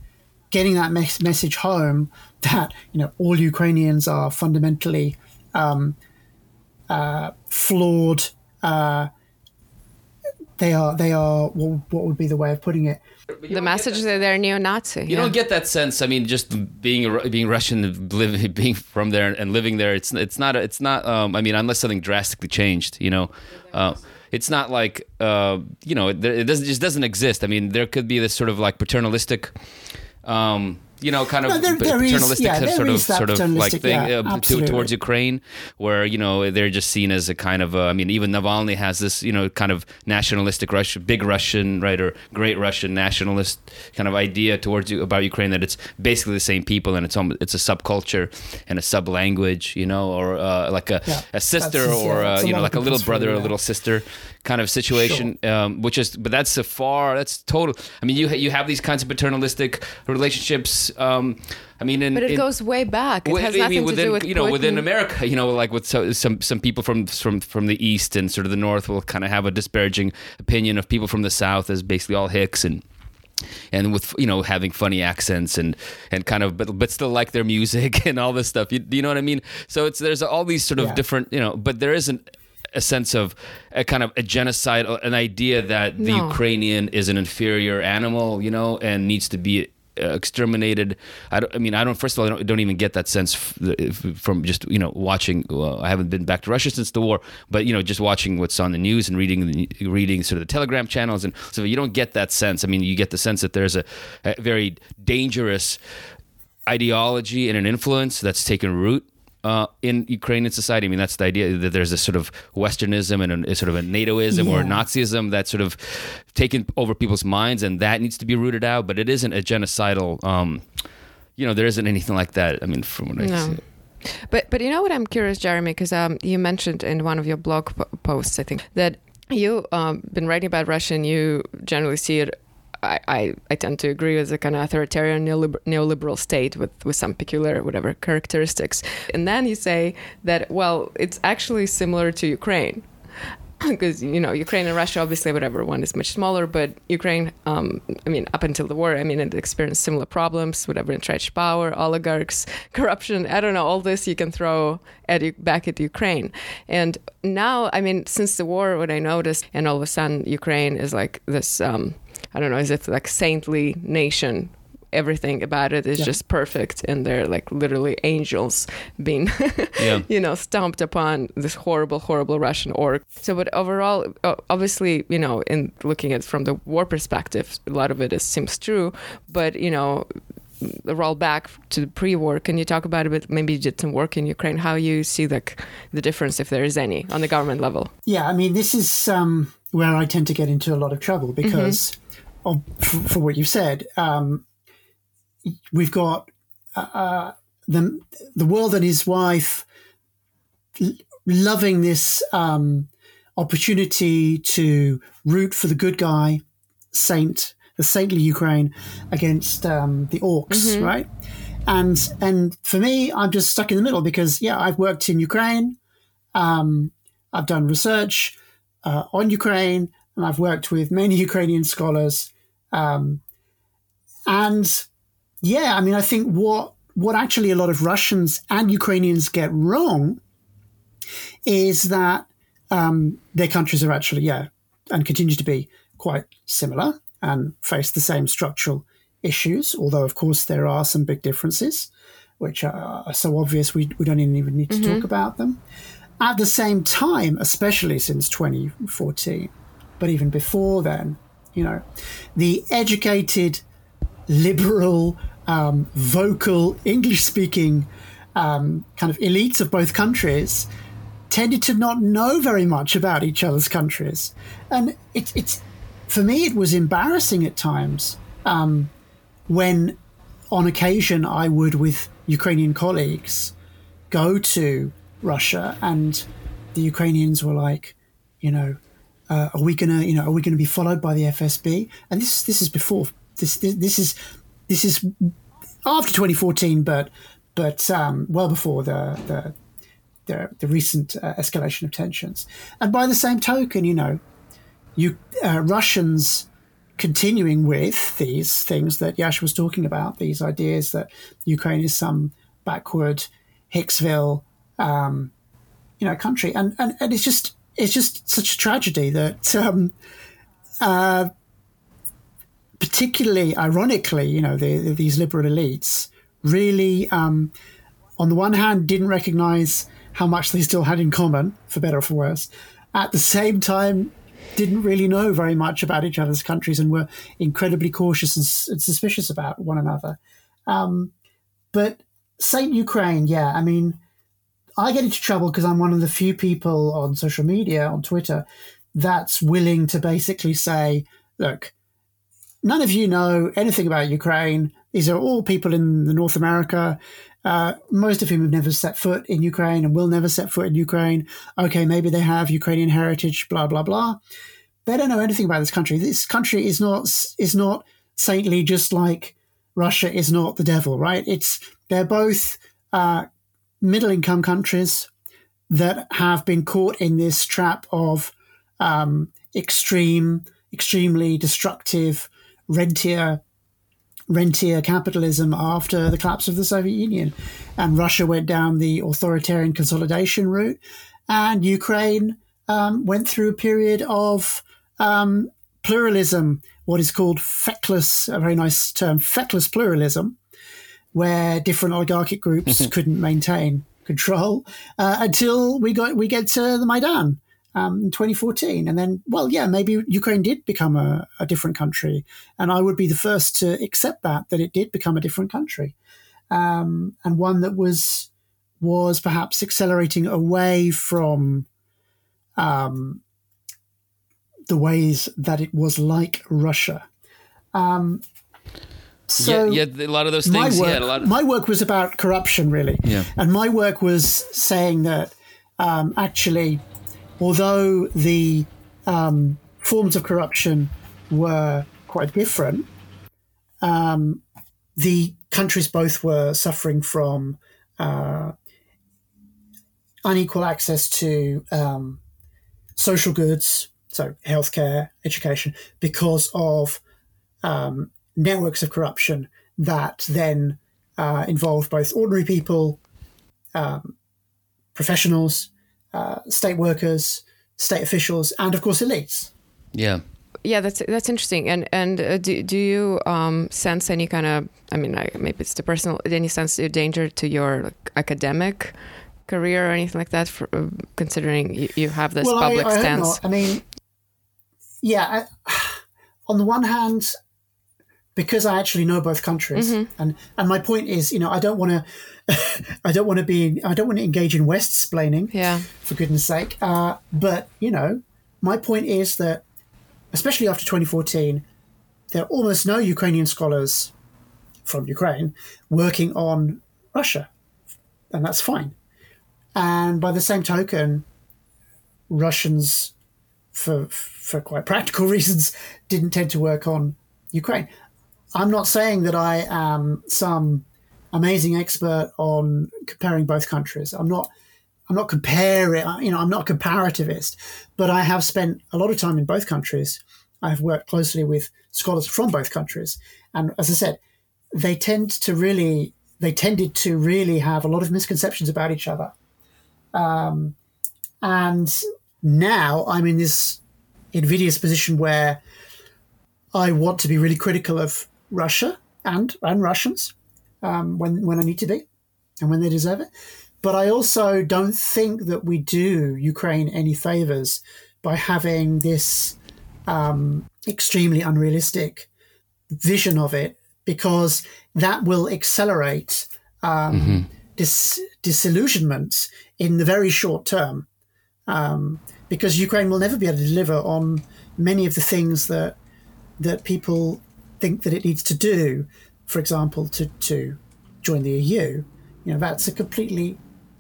getting that mes- message home that you know all Ukrainians are fundamentally um, uh, flawed. Uh, they are they are what, what would be the way of putting it? The message that, that they're neo-Nazi. You yeah. don't get that sense. I mean, just being being Russian, living, being from there and living there, it's it's not it's not. Um, I mean, unless something drastically changed, you know. Uh, it's not like uh, you know it, it doesn't just doesn't exist. I mean, there could be this sort of like paternalistic. Um, you know, kind of no, there, there paternalistic is, yeah, sort of sort of like thing yeah, uh, to, towards Ukraine, where you know they're just seen as a kind of, I mean, even Navalny has this, you know, kind of nationalistic Russian, big Russian, right, or great Russian nationalist kind of idea towards you about Ukraine that it's basically the same people and it's it's a subculture and a sub language, you know, or uh, like a, yeah, a sister or uh, you know, like a little brother or a little sister kind of situation, sure. um, which is, but that's a far, that's total. I mean, you you have these kinds of paternalistic relationships. Um, I mean, in, but it in, goes way back. It has nothing within, to do with you know within America. You know, like with so, some some people from from from the east and sort of the north will kind of have a disparaging opinion of people from the south as basically all hicks and and with you know having funny accents and and kind of but but still like their music and all this stuff you, you know what i mean so it's there's all these sort of yeah. different you know but there isn't a sense of a kind of a genocide, an idea that the no. Ukrainian is an inferior animal, you know, and needs to be Uh, exterminated. I, I, mean, I don't. First of all, I don't, don't even get that sense from just you know watching. Well, I haven't been back to Russia since the war, but you know, just watching what's on the news and reading reading sort of the Telegram channels, and so you don't get that sense. I mean, you get the sense that there's a, a very dangerous ideology and an influence that's taken root uh, in Ukrainian society. I mean, that's the idea that there's a sort of Westernism and a, sort of a NATOism yeah. or a Nazism that's sort of taken over people's minds, and that needs to be rooted out. But it isn't a genocidal. Um, you know, there isn't anything like that. I mean, from what no. I see. But but you know what I'm curious, Jeremy, because um, you mentioned in one of your blog posts, I think that you um, been writing about Russia and you generally see it I, I, I, tend to agree with a kind of authoritarian neoliber- neoliberal state with, with some peculiar whatever characteristics. And then you say that, well, it's actually similar to Ukraine. Because, you know, Ukraine and Russia, obviously, whatever, one is much smaller, but Ukraine, um, I mean, up until the war, I mean, it experienced similar problems, whatever, entrenched power, oligarchs, corruption, I don't know, all this you can throw at back at Ukraine. And now, I mean, since the war, what I noticed, and all of a sudden, Ukraine is like this. Um, I don't know, as if like saintly nation? Everything about it is yeah. just perfect and they're like literally angels being yeah. you know stomped upon this horrible horrible russian orc so but overall obviously you know in looking at it from the war perspective a lot of it is, seems true but you know roll back to the pre-war can you talk about a bit? Maybe you did some work in ukraine. How you see like the difference if there is any on the government level? Yeah i mean this is um, where i tend to get into a lot of trouble because mm-hmm of, for, for, what you've said. Um, we've got uh, the the world and his wife loving this um, opportunity to root for the good guy, saint, the saintly Ukraine against um, the orcs, mm-hmm. right? And and for me, I'm just stuck in the middle because yeah, I've worked in Ukraine, um, I've done research uh, on Ukraine, and I've worked with many Ukrainian scholars um, and yeah, I mean, I think what what actually a lot of Russians and Ukrainians get wrong is that um, their countries are actually yeah and continue to be quite similar and face the same structural issues. Although of course there are some big differences, which are so obvious we we don't even need to mm-hmm. talk about them. At the same time, especially since 2014, but even before then, you know, the educated, liberal, um, vocal, English speaking um, kind of elites of both countries tended to not know very much about each other's countries. And it, it's, for me, it was embarrassing at times um, when on occasion I would, with Ukrainian colleagues, go to Russia and the Ukrainians were like, you know, uh, are we gonna, you know, are we gonna be followed by the FSB? And this this is before this this, this is this is after 2014, but but um, well before the the the, the recent uh, escalation of tensions. And by the same token, you know, you uh, Russians continuing with these things that Yash was talking about, these ideas that Ukraine is some backward Hicksville, um, you know, country, and, and and it's just it's just such a tragedy that, um, uh, particularly ironically, you know, the, the, these liberal elites really, um, on the one hand, didn't recognise how much they still had in common, for better or for worse. At the same time, didn't really know very much about each other's countries and were incredibly cautious and, and suspicious about one another. Um, but Saint Ukraine, yeah, I mean, I get into trouble because I'm one of the few people on social media, on Twitter, that's willing to basically say, look, none of you know anything about Ukraine. These are all people in North America, uh, most of whom have never set foot in Ukraine and will never set foot in Ukraine. Okay, maybe they have Ukrainian heritage, blah blah blah. They don't know anything about this country. This country is not is not saintly, just like Russia is not the devil, right? It's they're both uh, middle income countries that have been caught in this trap of um, extreme, extremely destructive rentier rentier capitalism after the collapse of the Soviet Union. And Russia went down the authoritarian consolidation route, and Ukraine um, went through a period of um, pluralism, what is called feckless, a very nice term, feckless pluralism, where different oligarchic groups couldn't maintain control uh, until we got we get to the Maidan um, in 2014, and then well, yeah, maybe Ukraine did become a, a, different country, and I would be the first to accept that that it did become a different country, um, and one that was was perhaps accelerating away from um, the ways that it was like Russia. Um, so yeah, yeah, a lot of those things. My work, yeah, of- my work was about corruption, really. Yeah. And my work was saying that um, actually, although the um, forms of corruption were quite different, um, the countries both were suffering from uh, unequal access to um, social goods, so healthcare, education, because of um, networks of corruption that then uh, involve both ordinary people, um, professionals, uh, state workers, state officials, and of course elites. Yeah. Yeah, that's that's interesting. And and uh, do do you um, sense any kind of? I mean, maybe it's the personal. Any sense of danger to your like, academic career or anything like that? For, uh, considering you, you, have this well, public I, I stance. I mean, yeah. I, on the one hand, because I actually know both countries, mm-hmm. and and my point is, you know, I don't want to, I don't want to be, I don't want to engage in West splaining, yeah, for goodness sake. Uh, but you know, my point is that, especially after 2014, there are almost no Ukrainian scholars from Ukraine working on Russia, and that's fine. And by the same token, Russians, for for quite practical reasons, didn't tend to work on Ukraine. I'm not saying that I am some amazing expert on comparing both countries. I'm not. I'm not comparing. You know, I'm not a comparativist, but I have spent a lot of time in both countries. I have worked closely with scholars from both countries, and as I said, they tend to really. They tended to really have a lot of misconceptions about each other. Um, and now I'm in this invidious position where I want to be really critical of Russia and and Russians um, when when I need to be and when they deserve it. But I also don't think that we do Ukraine any favors by having this um, extremely unrealistic vision of it, because that will accelerate um, mm-hmm. dis- disillusionment in the very short term. Um, because Ukraine will never be able to deliver on many of the things that that people think that it needs to do, for example, to, to join the EU, you know, that's a completely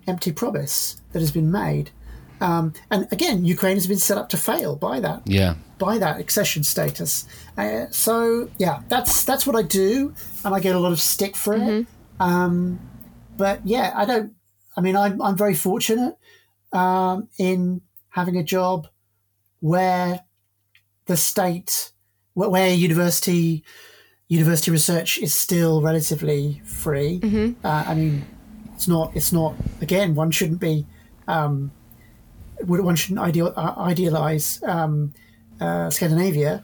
empty promise that has been made. Um, and again, Ukraine has been set up to fail by that. Yeah. By that accession status. Uh, so yeah, that's that's what I do, and I get a lot of stick for mm-hmm. it. Um, but yeah, I don't. I mean, I'm I'm very fortunate um, in having a job where the state, where university university research is still relatively free. Mm-hmm. Uh, I mean, it's not. It's not. Again, one shouldn't be. Um, one shouldn't ideal, uh, idealize um, uh, Scandinavia.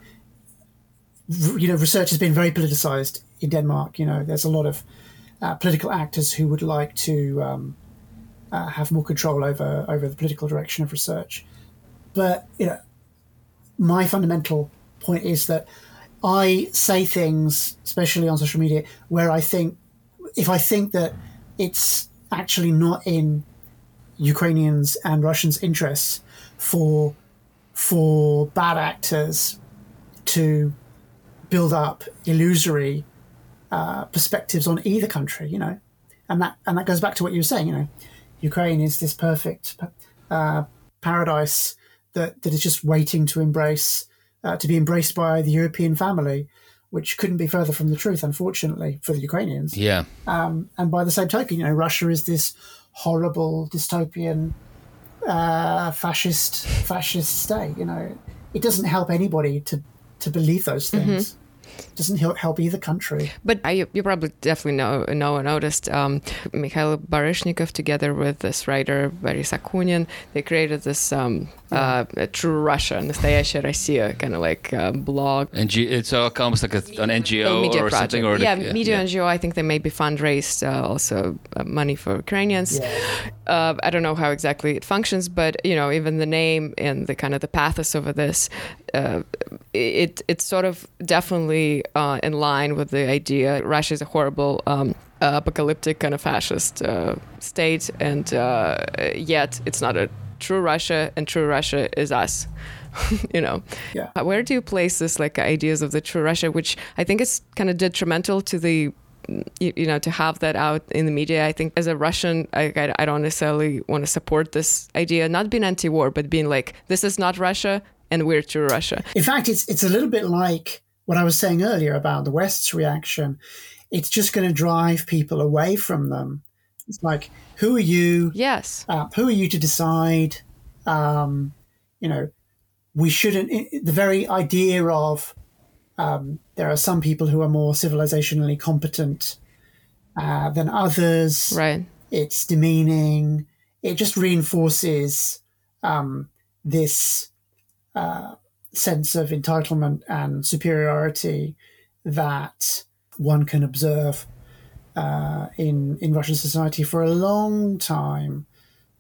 You know, research has been very politicized in Denmark. You know, there's a lot of uh, political actors who would like to um, uh, have more control over over the political direction of research. But you know, my fundamental point is that I say things, especially on social media, where I think if I think that it's actually not in Ukrainians and Russians' interests for for bad actors to build up illusory uh, perspectives on either country, you know, and that and that goes back to what you were saying, you know, Ukraine is this perfect uh, paradise that that is just waiting to embrace uh, to be embraced by the European family, which couldn't be further from the truth, unfortunately, for the Ukrainians. Yeah. Um, and by the same token, you know, Russia is this horrible dystopian uh, fascist fascist state. You know, it doesn't help anybody to to believe those things. Mm-hmm doesn't help either country. But I, you probably definitely know know or noticed um, Mikhail Baryshnikov together with this writer Boris Akunin, they created this um, uh, True Russia, Настоящая Россия, kind of like uh, blog. And it's almost like a, an NGO or project. something, or yeah, the, media yeah. NGO. I think they maybe fundraised uh, also uh, money for Ukrainians. Yeah. Uh, I don't know how exactly it functions, but you know, even the name and the kind of the pathos over this, uh, it it's sort of definitely uh, in line with the idea Russia is a horrible. Um, apocalyptic kind of fascist uh, state, and uh, yet it's not a true Russia and true Russia is us. you know, yeah. where do you place this like ideas of the true Russia, which I think is kind of detrimental to the you, you, know to have that out in the media i think as a russian I, I, I, don't necessarily want to support this idea not being anti-war but being like this is not russia and we're true russia in fact it's it's a little bit like what i was saying earlier about the west's reaction it's just going to drive people away from them it's like, who are you? Yes. Uh, who are you to decide? Um, you know, we shouldn't. The very idea of um, there are some people who are more civilizationally competent uh, than others. Right. It's demeaning. It just reinforces um, this uh, sense of entitlement and superiority that one can observe uh, in in Russian society for a long time.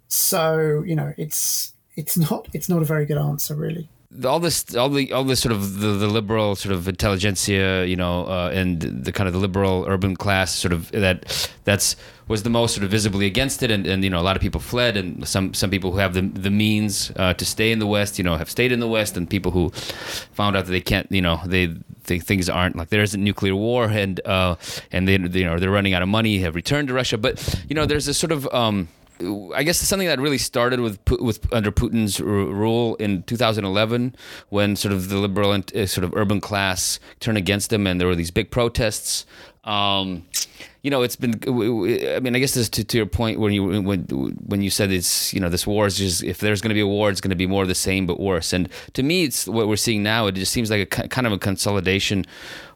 So you know, it's it's not it's not a very good answer, really all this all the all this sort of the, the liberal sort of intelligentsia you know uh, and the kind of the liberal urban class sort of that that's was the most sort of visibly against it. And, and you know a lot of people fled and some some people who have the the means uh, to stay in the west you know have stayed in the west. And people who found out that they can't you know they think things aren't like there isn't nuclear war. And uh, and they you know they're running out of money have returned to Russia. But you know there's this sort of um, I guess something that really started with with under Putin's rule in 2011, when sort of the liberal and uh, sort of urban class turned against him, and there were these big protests. Um, you know, it's been. I mean, I guess this to, to your point when you when when you said it's you know this war is just if there's going to be a war, it's going to be more of the same but worse. And to me, it's what we're seeing now. It just seems like a kind of a consolidation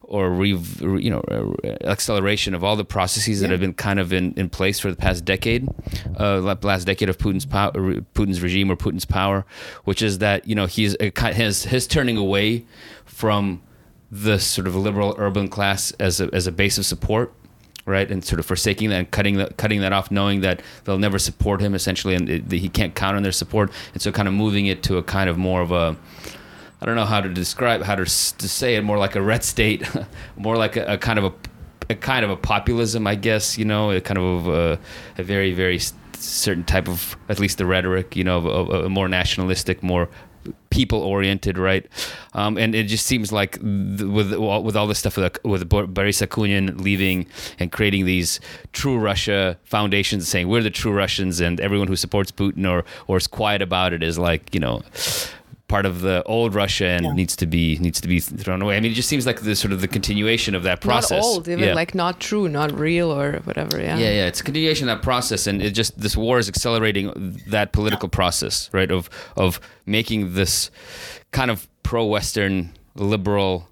or re, you know acceleration of all the processes that have been kind of in, in place for the past decade, uh, last decade of Putin's power, Putin's regime or Putin's power, which is that you know he's his his turning away from the sort of liberal urban class as a, as a base of support right? And sort of forsaking that and cutting that cutting that off knowing that they'll never support him essentially and it, he can't count on their support. And so kind of moving it to a kind of more of a I don't know how to describe how to, to say it more like a red state, more like a, a kind of a, a, kind of a populism, I guess. You know, a kind of a, a very very certain type of at least the rhetoric. You know, a, more nationalistic, more people oriented, right? Um, and it just seems like th- with with all this stuff with with Boris Akunin leaving and creating these true Russia foundations, saying we're the true Russians, and everyone who supports Putin or or is quiet about it is like you know part of the old Russia and yeah. needs to be needs to be thrown away. I mean, it just seems like the sort of the continuation of that process. Not old, even yeah. like not true, not real, or whatever. Yeah. Yeah, yeah. It's a continuation of that process, and it just this war is accelerating that political process, right? Of of making this kind of pro-Western liberal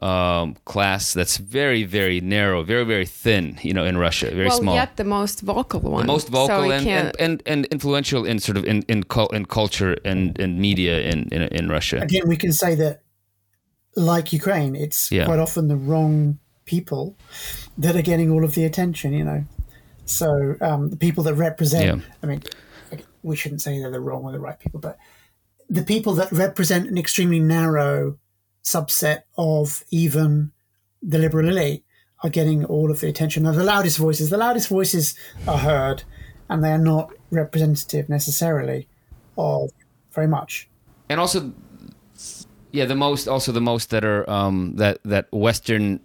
um, class that's very, very narrow, very, very thin, you know, in Russia, very well, small. yet the most vocal one. The most vocal so and, and, and, and, influential in sort of in in, in culture and, and media in, in, in Russia. Again, we can say that, like Ukraine, it's yeah. quite often the wrong people that are getting all of the attention. You know, so um, the people that represent. Yeah. I mean, we shouldn't say they're the wrong or the right people, but the people that represent an extremely narrow subset of even the liberal elite are getting all of the attention of the loudest voices. The loudest voices are heard, and they are not representative necessarily of very much. And also, yeah, the most also the most that are um, that that Western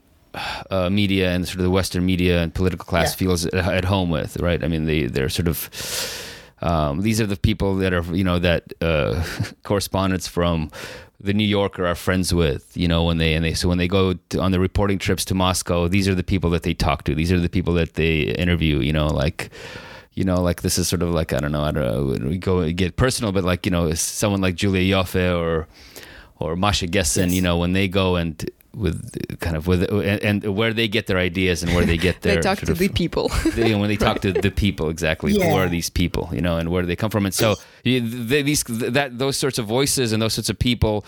uh, media and sort of the Western media and political class yeah. feels at home with, right? I mean, they they're sort of. Um, these are the people that are, you know, that uh, correspondents from the New Yorker are friends with, you know, when they and they so when they go to, on the reporting trips to Moscow, these are the people that they talk to. These are the people that they interview. You know, like, you know, like this is sort of like I don't know, I don't know, we go get personal, but like you know, someone like Julia Ioffe or or Masha Gessen, yes. you know, when they go and with kind of with and, and, where they get their ideas and where they get their they talk to of, the people they, when they talk to the people exactly yeah. who are these people you know and where do they come from and so they, these that those sorts of voices and those sorts of people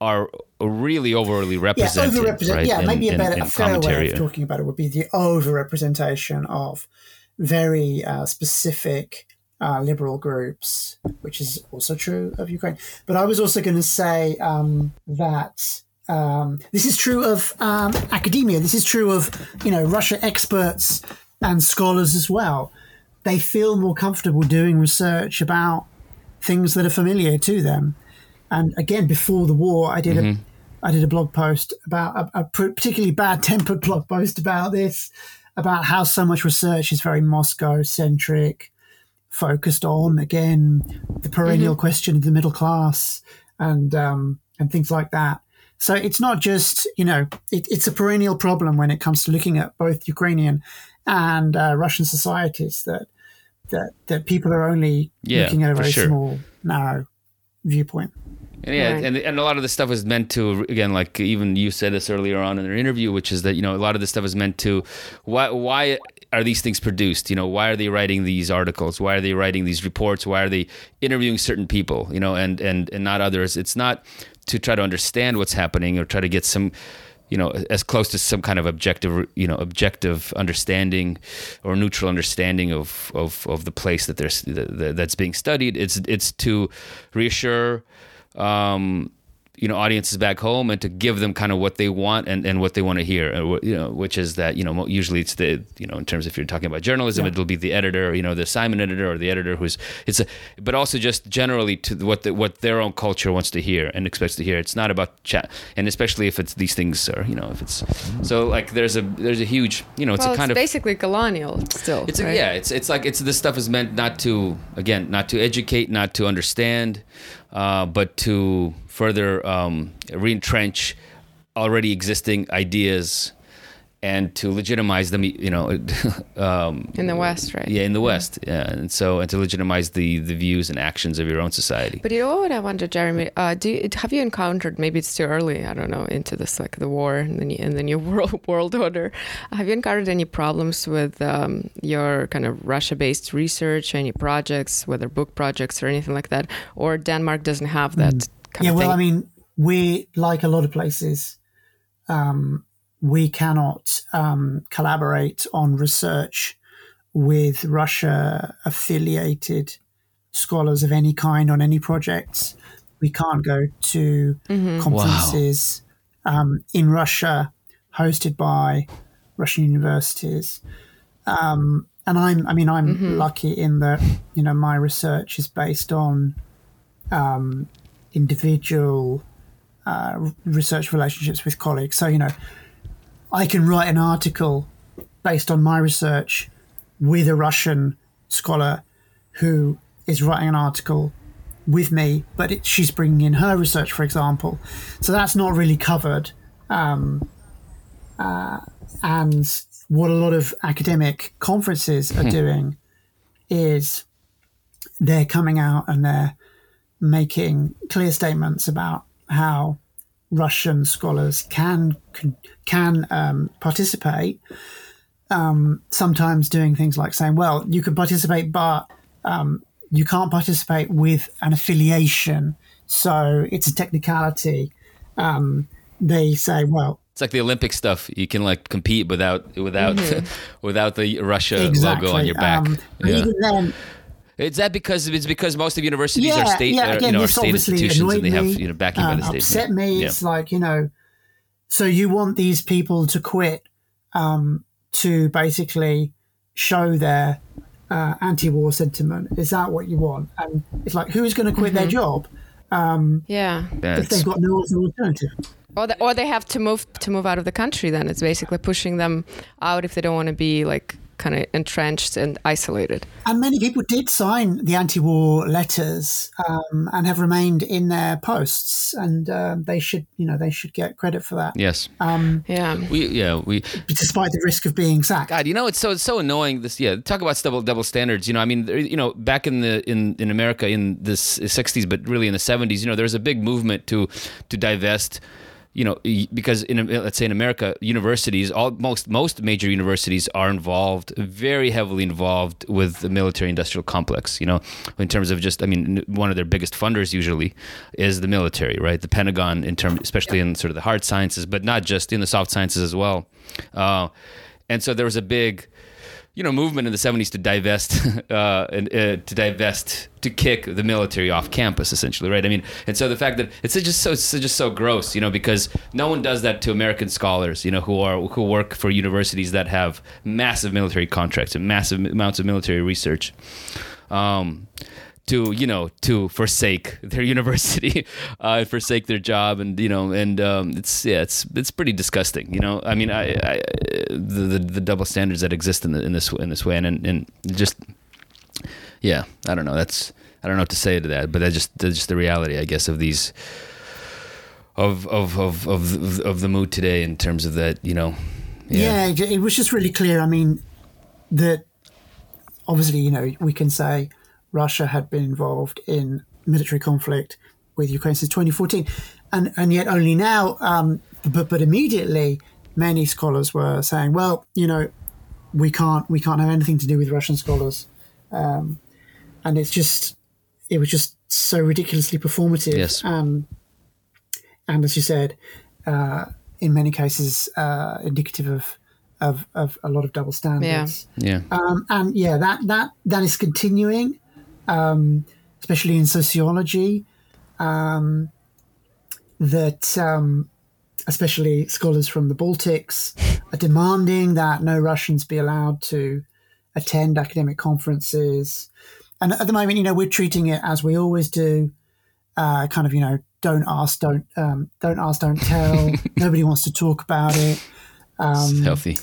are really overly represented. Yeah, overrepresent- right? yeah in, maybe a better, in, a fair way of talking about it would be the overrepresentation of very uh, specific uh, liberal groups, which is also true of Ukraine. But I was also going to say um, that um, this is true of um, academia. This is true of you know Russia experts and scholars as well. They feel more comfortable doing research about things that are familiar to them. And again, before the war, I did mm-hmm. a I did a blog post about a, a particularly bad tempered blog post about this, about how so much research is very Moscow centric, focused on again the perennial mm-hmm. question of the middle class and um, and things like that. So it's not just, you know, it, it's a perennial problem when it comes to looking at both Ukrainian and uh, Russian societies that, that, that people are only yeah, looking at a very sure. small, narrow viewpoint. And yeah, right. and and a lot of the stuff is meant to again, like even you said this earlier on in the interview, which is that you know a lot of this stuff is meant to why why are these things produced? You know, why are they writing these articles? Why are they writing these reports? Why are they interviewing certain people? You know, and and and not others. It's not to try to understand what's happening or try to get some you know as close to some kind of objective you know objective understanding or neutral understanding of of, of the place that there's that, that's being studied. It's it's to reassure um, you know audiences back home and to give them kind of what they want and, and what they want to hear uh, you know which is that you know usually it's the you know in terms of if you're talking about journalism yeah. it'll be the editor you know the assignment editor or the editor who's it's a but also just generally to what the, what their own culture wants to hear and expects to hear it's not about chat and especially if it's these things are you know if it's so like there's a there's a huge you know it's well, a kind it's of basically colonial still it's a, right? yeah it's it's like it's this stuff is meant not to again not to educate not to understand uh, but to further um, reentrench already existing ideas and to legitimize them, you know, um, in the West, right? Yeah, in the West, yeah, and so and to legitimize the the views and actions of your own society. But you know what I wonder, Jeremy? Uh, do you, have you encountered? Maybe it's too early. I don't know into this like the war and the and the new world world order. Have you encountered any problems with um, your kind of Russia-based research, any projects, whether book projects or anything like that, or Denmark doesn't have that? Mm. Yeah, well, I mean, we like a lot of places. Um, we cannot um, collaborate on research with Russia affiliated scholars of any kind on any projects. We can't go to mm-hmm. conferences wow. um, in Russia hosted by Russian universities. Um, and I'm, I mean, I'm mm-hmm. lucky in that, you know, my research is based on um, individual uh, research relationships with colleagues. So, you know, I can write an article based on my research with a Russian scholar who is writing an article with me, but it, she's bringing in her research, for example. So that's not really covered. Um, uh, and what a lot of academic conferences are hmm. doing is they're coming out and they're making clear statements about how Russian scholars can can, can um, participate. Um, sometimes doing things like saying, "Well, you can participate, but um, you can't participate with an affiliation, so it's a technicality." Um, they say, "Well, it's like the Olympic stuff. You can like compete without without mm-hmm. without the Russia exactly. logo on your back." Um, yeah. Even then, is that because it's because most of universities yeah, are state, yeah, again, uh, you know, are state institutions and they have you know backing um, by the state. Upset me. Yeah. It's like you know, so you want these people to quit um, to basically show their uh, anti-war sentiment. Is that what you want? And it's like, who's going to quit mm-hmm. their job? Um, yeah, if they've got no other alternative. Or, the, or they have to move to move out of the country. Then it's basically pushing them out if they don't want to be like kind of entrenched and isolated. And many people did sign the anti-war letters um, and have remained in their posts, and uh, they should, you know, they should get credit for that. Yes. Um, yeah. We yeah we. Despite the risk of being sacked. God, you know, it's so it's so annoying. This yeah, talk about double double standards. You know, I mean, you know, back in the in in America in the '60s, but really in the '70s, you know, there was a big movement to to divest you know, because in let's say in America, universities, all most most major universities are involved, very heavily involved with the military-industrial complex. You know, in terms of just, I mean, one of their biggest funders usually is the military, right? The Pentagon, in terms, especially in sort of the hard sciences, but not just in the soft sciences as well. Uh, and so there was a big you know movement in the 70s to divest uh, and, uh, to divest to kick the military off campus essentially right? I mean and so the fact that it's just so it's just so gross you know because no one does that to american scholars you know who are who work for universities that have massive military contracts and massive amounts of military research. Um, to you know to forsake their university, uh, forsake their job, and you know, and um, it's yeah, it's it's pretty disgusting. You know, I mean, I, I the, the, the double standards that exist in, the, in this in this way, and and just yeah, I don't know. That's I don't know what to say to that, but that's just that's just the reality, I guess, of these of of of of of the mood today in terms of that. You know, yeah, yeah it was just really clear. I mean, that obviously, you know, we can say Russia had been involved in military conflict with Ukraine since 2014, and and yet only now, um, but but immediately, many scholars were saying, well, you know, we can't we can't have anything to do with Russian scholars, um, and it's just it was just so ridiculously performative. Yes. Um, and as you said, uh, in many cases, uh, indicative of, of, of a lot of double standards. Yeah. Yeah. Um, and yeah, that that that is continuing um, especially in sociology, um, that um, especially scholars from the Baltics are demanding that no Russians be allowed to attend academic conferences. And at the moment, you know, we're treating it as we always do, uh, kind of, you know, don't ask, don't um, don't ask, don't tell. Nobody wants to talk about it. Um, healthy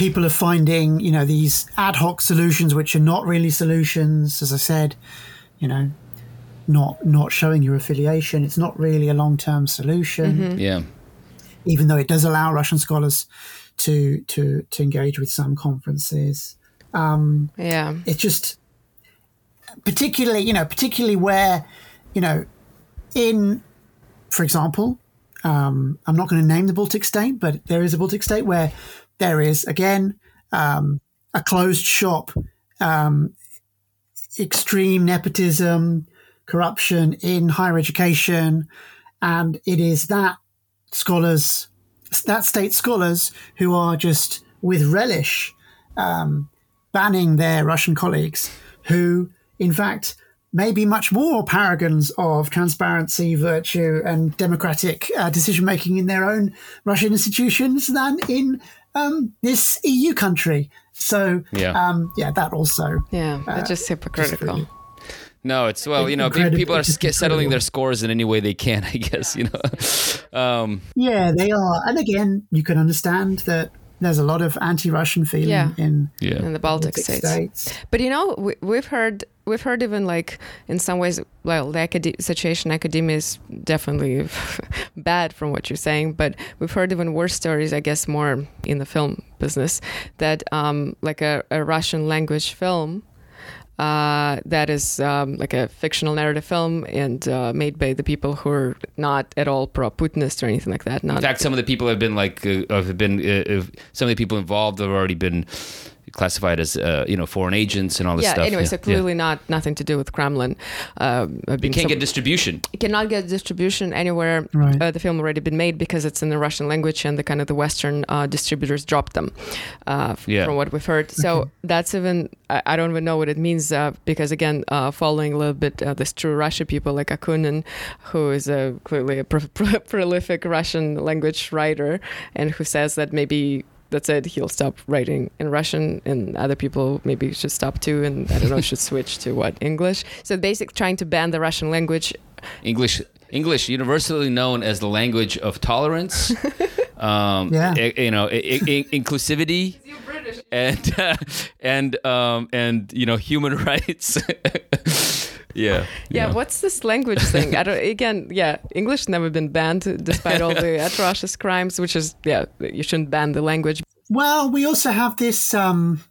people are finding, you know, these ad hoc solutions which are not really solutions. As I said, you know, not not showing your affiliation. It's not really a long term solution. Mm-hmm. Yeah. Even though it does allow Russian scholars to to to engage with some conferences. Um, yeah. It's just particularly, you know, particularly where, you know, in, for example, um, I'm not going to name the Baltic state, but there is a Baltic state where there is again um, a closed shop, um, extreme nepotism, corruption in higher education, and it is that scholars, that state scholars who are just with relish um, banning their Russian colleagues, who in fact may be much more paragons of transparency, virtue, and democratic uh, decision making in their own Russian institutions than in um, this EU country. So yeah, um, yeah, that also yeah, uh, just hypocritical. Just really, No, it's well, you know, people are settling their scores in any way they can. I guess you know. um, yeah, they are, and again, you can understand that there's a lot of anti-Russian feeling yeah. in yeah. in the Baltic, Baltic states. states. But you know, we, have heard we've heard even like in some ways, well, the acad- situation academia is definitely bad from what you're saying, but we've heard even worse stories, I guess, more in the film business that um, like a, a Russian language film uh, that is um, like a fictional narrative film and uh, made by the people who are not at all pro-Putinist or anything like that. Not In fact, some of the people have been like uh, have been uh, some of the people involved have already been classified as uh, you know foreign agents and all this yeah, stuff. Anyway, yeah. so clearly yeah. not nothing to do with Kremlin. Uh, you can't some, get distribution. You cannot get distribution anywhere. Right. Uh, the film already been made because it's in the Russian language, and the kind of the Western uh, distributors dropped them. Uh, yeah. From what we've heard, so okay. that's even I, I, don't even know what it means uh, because again, following a little bit this true Russia people like Akunin, who is a clearly a pro- pro- prolific Russian language writer, and who says that maybe that said he'll stop writing in Russian, and other people maybe should stop too, and I don't know should switch to what English. So basically, trying to ban the Russian language. English, English, universally known as the language of tolerance. um, yeah. you know, inclusivity. And uh, and um, and you know human rights. Yeah, yeah. Know. What's this language thing? I don't. Again, yeah. English never been banned, despite all the atrocious crimes. Which is, yeah, you shouldn't ban the language. Well, we also have this um,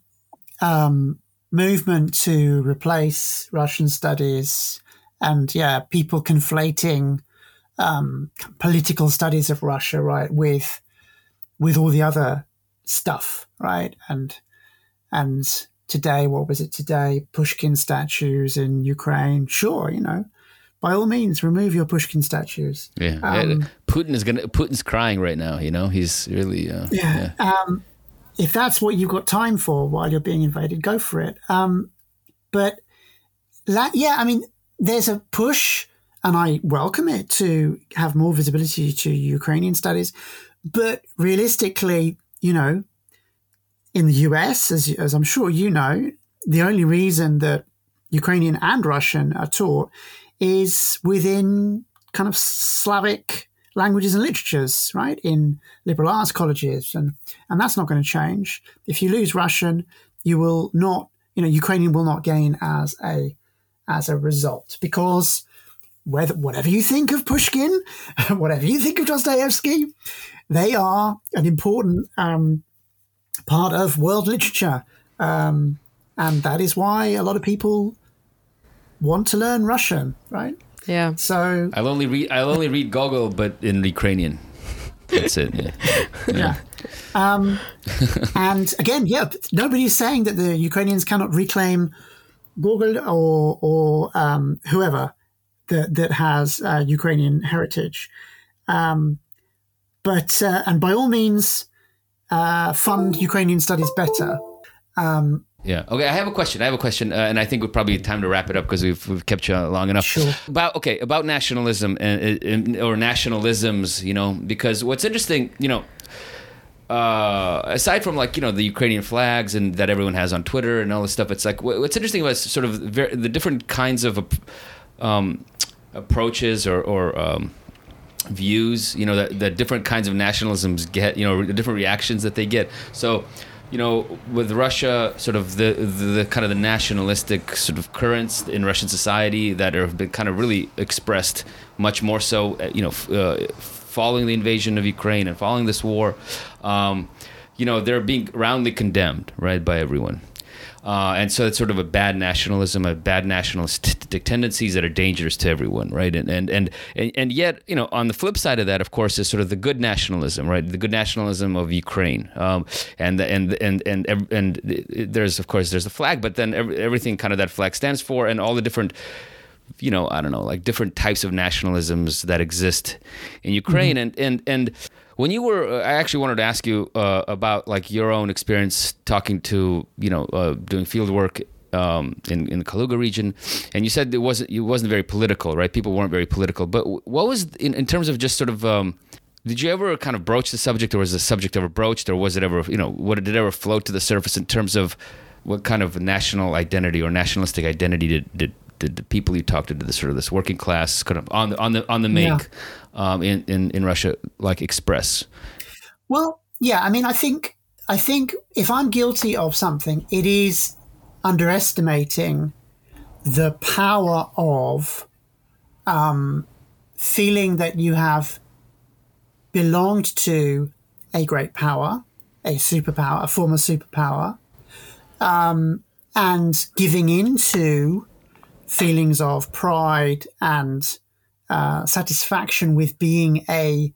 um, movement to replace Russian studies, and yeah, people conflating um, political studies of Russia, right, with with all the other stuff, right, and and today, what was it today? Pushkin statues in Ukraine. Sure, you know, by all means, remove your Pushkin statues. Yeah, um, Putin is gonna. Putin's crying right now. You know, he's really. Uh, yeah. yeah. Um, if that's what you've got time for while you're being invaded, go for it. Um, but la- yeah, I mean, there's a push, and I welcome it to have more visibility to Ukrainian studies. But realistically, you know, in the US, as, as I'm sure you know, the only reason that Ukrainian and Russian are taught is within kind of Slavic languages and literatures, right? In liberal arts colleges. And, and that's not going to change. If you lose Russian, you will not, you know, Ukrainian will not gain as a, as a result because whether, whatever you think of Pushkin, whatever you think of Dostoevsky, they are an important um, part of world literature. Um, and that is why a lot of people want to learn Russian, right? Yeah. So I'll only read I'll only read Gogol, but in Ukrainian. That's it. Yeah. yeah. yeah. Um, and again, yeah, nobody's saying that the Ukrainians cannot reclaim Gogol or or um, whoever that that has uh, Ukrainian heritage. Um, but uh, and by all means, uh, fund Ukrainian studies better. Um, yeah. Okay. I have a question. I have a question, uh, and I think we're probably be time to wrap it up because we've, we've kept you long enough. Sure. About okay about nationalism and, and or nationalisms. You know, because what's interesting, you know. Uh, aside from like you know the Ukrainian flags and that everyone has on Twitter and all this stuff, it's like what's interesting about sort of the different kinds of um, approaches or, or um, views, you know, that, that different kinds of nationalisms get, you know, the different reactions that they get. So, you know, with Russia, sort of the, the, the kind of the nationalistic sort of currents in Russian society that have been kind of really expressed much more so, uh, you know, uh, following the invasion of Ukraine and following this war, um, you know, they're being roundly condemned, right, by everyone. Uh, and so it's sort of a bad nationalism, a bad nationalistic tendencies that are dangerous to everyone, right? And, and and and yet, you know, on the flip side of that, of course, is sort of the good nationalism, right? The good nationalism of Ukraine, um, and and and and and, and there's of course there's the flag, but then everything kind of that flag stands for, and all the different you know, I don't know, like different types of nationalisms that exist in Ukraine. Mm-hmm. And, and, and when you were, uh, I actually wanted to ask you uh, about like your own experience talking to, you know, uh, doing field work um, in in the Kaluga region, and you said it wasn't it wasn't very political, right? People weren't very political. But what was in, in terms of just sort of um, did you ever kind of broach the subject, or was the subject ever broached, or was it ever you know what did it ever float to the surface in terms of what kind of national identity or nationalistic identity did did did the people you talked to, did the sort of this working class kind of on the on the on the make yeah. um, in, in in Russia like express? Well, yeah, I mean, I think I think if I'm guilty of something, it is underestimating the power of um, feeling that you have belonged to a great power, a superpower, a former superpower, um, and giving into feelings of pride and uh, satisfaction with being a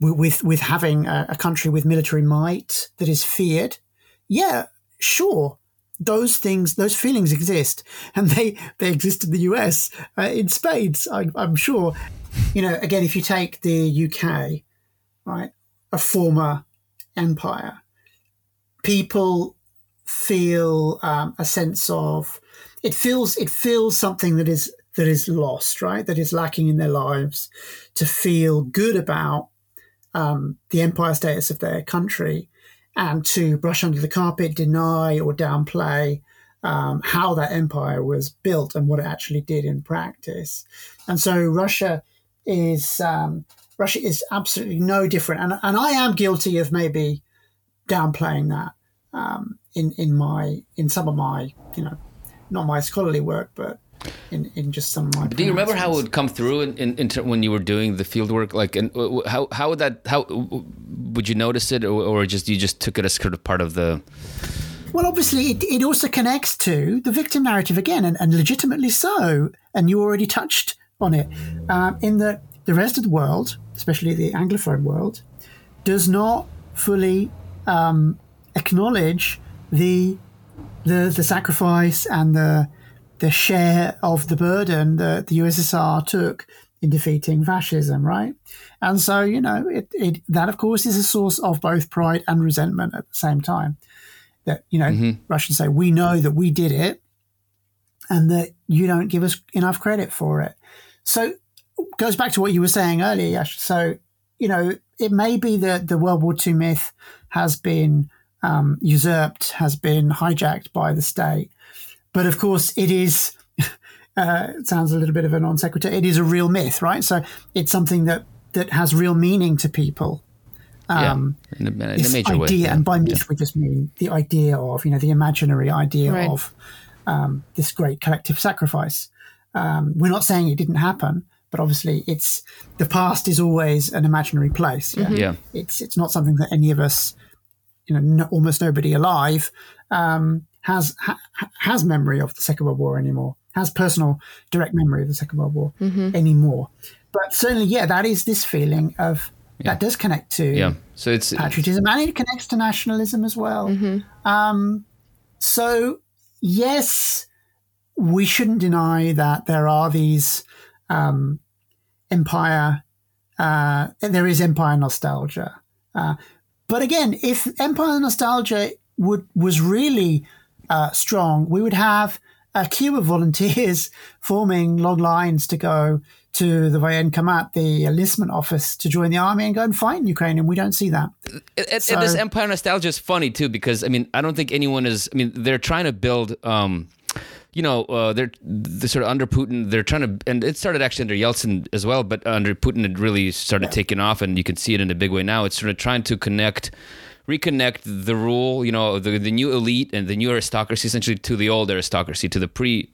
with with having a, a, country with military might that is feared. Yeah, sure, those things, those feelings exist, and they they exist in the US uh, in spades. I, I'm sure. You know, again, if you take the UK, right, a former empire, people feel um, a sense of it feels it feels something that is that is lost, right? That is lacking in their lives. To feel good about um, the empire status of their country, and to brush under the carpet, deny or downplay um, how that empire was built and what it actually did in practice. And so Russia is um, Russia is absolutely no different. And, and I am guilty of maybe downplaying that um, in in my in some of my you know not my scholarly work, but in, in just some of my. Do you remember how it would come through in, in, in when you were doing the field work? Like, and how how would that how would you notice it, or, or just you just took it as sort of part of the? Well, obviously, it, it also connects to the victim narrative again, and, and legitimately so. And you already touched on it um, in that the rest of the world, especially the Anglophone world, does not fully um, acknowledge the the the sacrifice and the the share of the burden that the USSR took in defeating fascism, right? And so, you know, it, it that of course is a source of both pride and resentment at the same time. That you know, mm-hmm. Russians say we know that we did it, and that you don't give us enough credit for it. So goes back to what you were saying earlier. So you know, it may be that the World War II myth has been um, usurped, has been hijacked by the state. But of course, it is. Uh, it sounds a little bit of a non sequitur. It is a real myth, right? So it's something that that has real meaning to people. Um, yeah, in a, in a major idea, way. Yeah. And by myth, yeah. we just mean the idea of, you know, the imaginary idea right. of um, this great collective sacrifice. Um, we're not saying it didn't happen, but obviously, it's the past is always an imaginary place. Yeah, mm-hmm. yeah. it's it's not something that any of us you know, no, almost nobody alive um, has ha, has memory of the Second World War anymore, has personal direct memory of the Second World War mm-hmm. anymore. But certainly, yeah, that is this feeling of yeah. that does connect to yeah. So it's patriotism and it connects to nationalism as well. Mm-hmm. Um, so yes, we shouldn't deny that there are these um, empire. Uh, there is empire nostalgia. Uh, but again, if Empire nostalgia would was really uh, strong, we would have a queue of volunteers forming long lines to go to the Voenkomat, the enlistment office, to join the army and go and fight in Ukraine, and we don't see that. And, so, and this Empire nostalgia is funny too because I mean I don't think anyone is. I mean they're trying to build. Um, you know, uh, they're, they're sort of under Putin. They're trying to, and it started actually under Yeltsin as well, but under Putin, it really started taking off, and you can see it in a big way now. It's sort of trying to connect, reconnect the rule, you know, the the new elite and the new aristocracy, essentially, to the old aristocracy, to the pre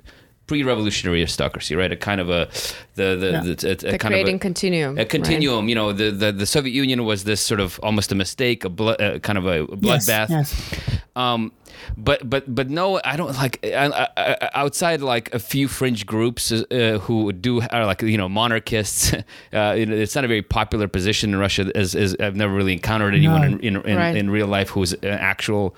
pre-revolutionary aristocracy, right? A kind of a the the, yeah. the, a, a the kind creating of a, continuum. A continuum. Right? You know, the, the the Soviet Union was this sort of almost a mistake, a blood, uh, kind of a bloodbath. Yes, yes. Um, but but but no, I don't like I, I, outside like a few fringe groups uh, who do are like you know monarchists. Uh, it's not a very popular position in Russia. As, as I've never really encountered anyone no. in in, in, right. in real life who's an actual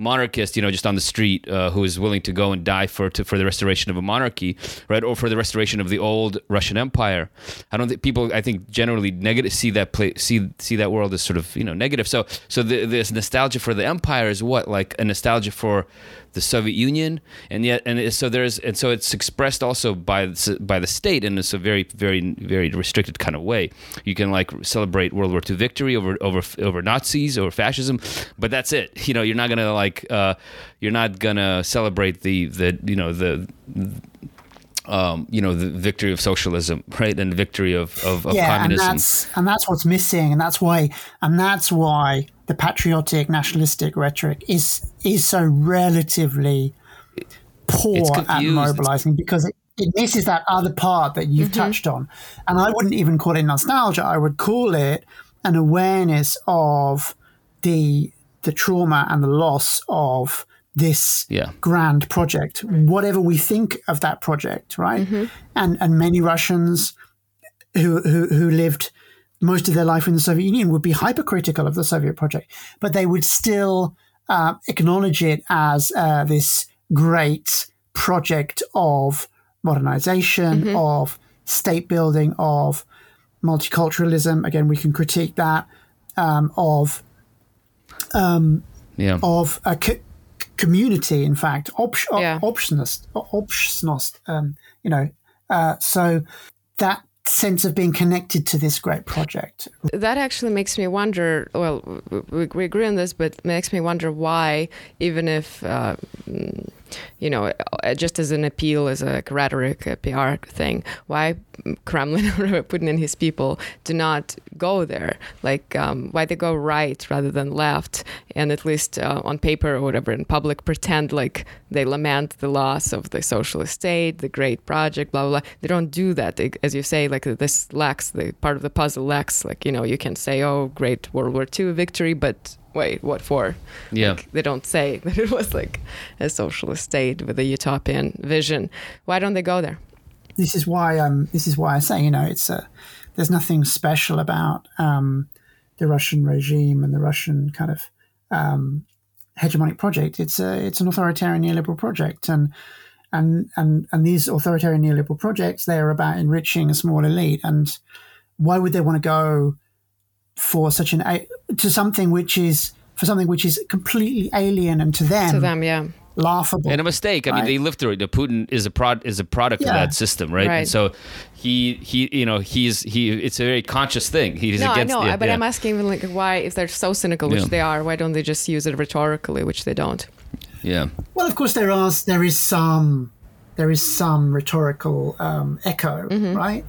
monarchist, you know, just on the street, uh, who is willing to go and die for to, for the restoration of a monarchy, right, or for the restoration of the old Russian Empire. I don't think people, I think, generally negative see that play, see see that world as sort of you know negative. So so the, this nostalgia for the empire is what like a nostalgia for the Soviet Union, and yet and so there's and so it's expressed also by by the state in a very very very restricted kind of way. You can like celebrate World War II victory over over over Nazis or fascism, but that's it. You know, you're not gonna like uh, you're not gonna celebrate the the you know the um, you know, the victory of socialism, right, and the victory of, of, of yeah, communism. and that's and that's what's missing, and that's why and that's why the patriotic nationalistic rhetoric is is so relatively poor at mobilizing because it, it misses that other part that you've mm-hmm. touched on, and I wouldn't even call it nostalgia. I would call it an awareness of the the trauma and the loss of this yeah. grand project, whatever we think of that project, right? Mm-hmm. And and many Russians who, who who lived most of their life in the Soviet Union would be hypercritical of the Soviet project, but they would still uh, acknowledge it as uh, this great project of modernization, mm-hmm. of state building, of multiculturalism. Again, we can critique that um, of um, yeah. of a co- community. In fact, op- yeah. optionist, optionist. Um, you know, uh, so that sense of being connected to this great project. That actually makes me wonder. Well, we, we agree on this, but makes me wonder why, even if. Uh, you know, uh, just as an appeal, as a rhetoric, a PR thing, why Kremlin or Putin and his people do not go there? Like, um, why they go right rather than left, and at least uh, on paper or whatever in public pretend like they lament the loss of the socialist state, the great project, blah blah. blah. They don't do that, they, as you say. Like this lacks the part of the puzzle lacks. Like you know, you can say, "Oh, great World War II victory," but wait, what for? Yeah. Like, they don't say that it was like a socialist state with a utopian vision. Why don't they go there? This is why um this is why I say, you know, it's a there's nothing special about um, the Russian regime and the Russian kind of um, hegemonic project. It's a it's an authoritarian neoliberal project and and and and these authoritarian neoliberal projects they are about enriching a small elite and why would they want to go for such an to something which is for something which is completely alien and to them to them yeah laughable and a mistake i mean they lived through it the putin is a prod is a product yeah. of that system right? right, and so he he you know he's he it's a very conscious thing he's no, against I know, the, but yeah. i'm asking like why if they're so cynical which yeah. they are why don't they just use it rhetorically which they don't yeah well of course there are there is some there is some rhetorical um, echo mm-hmm. right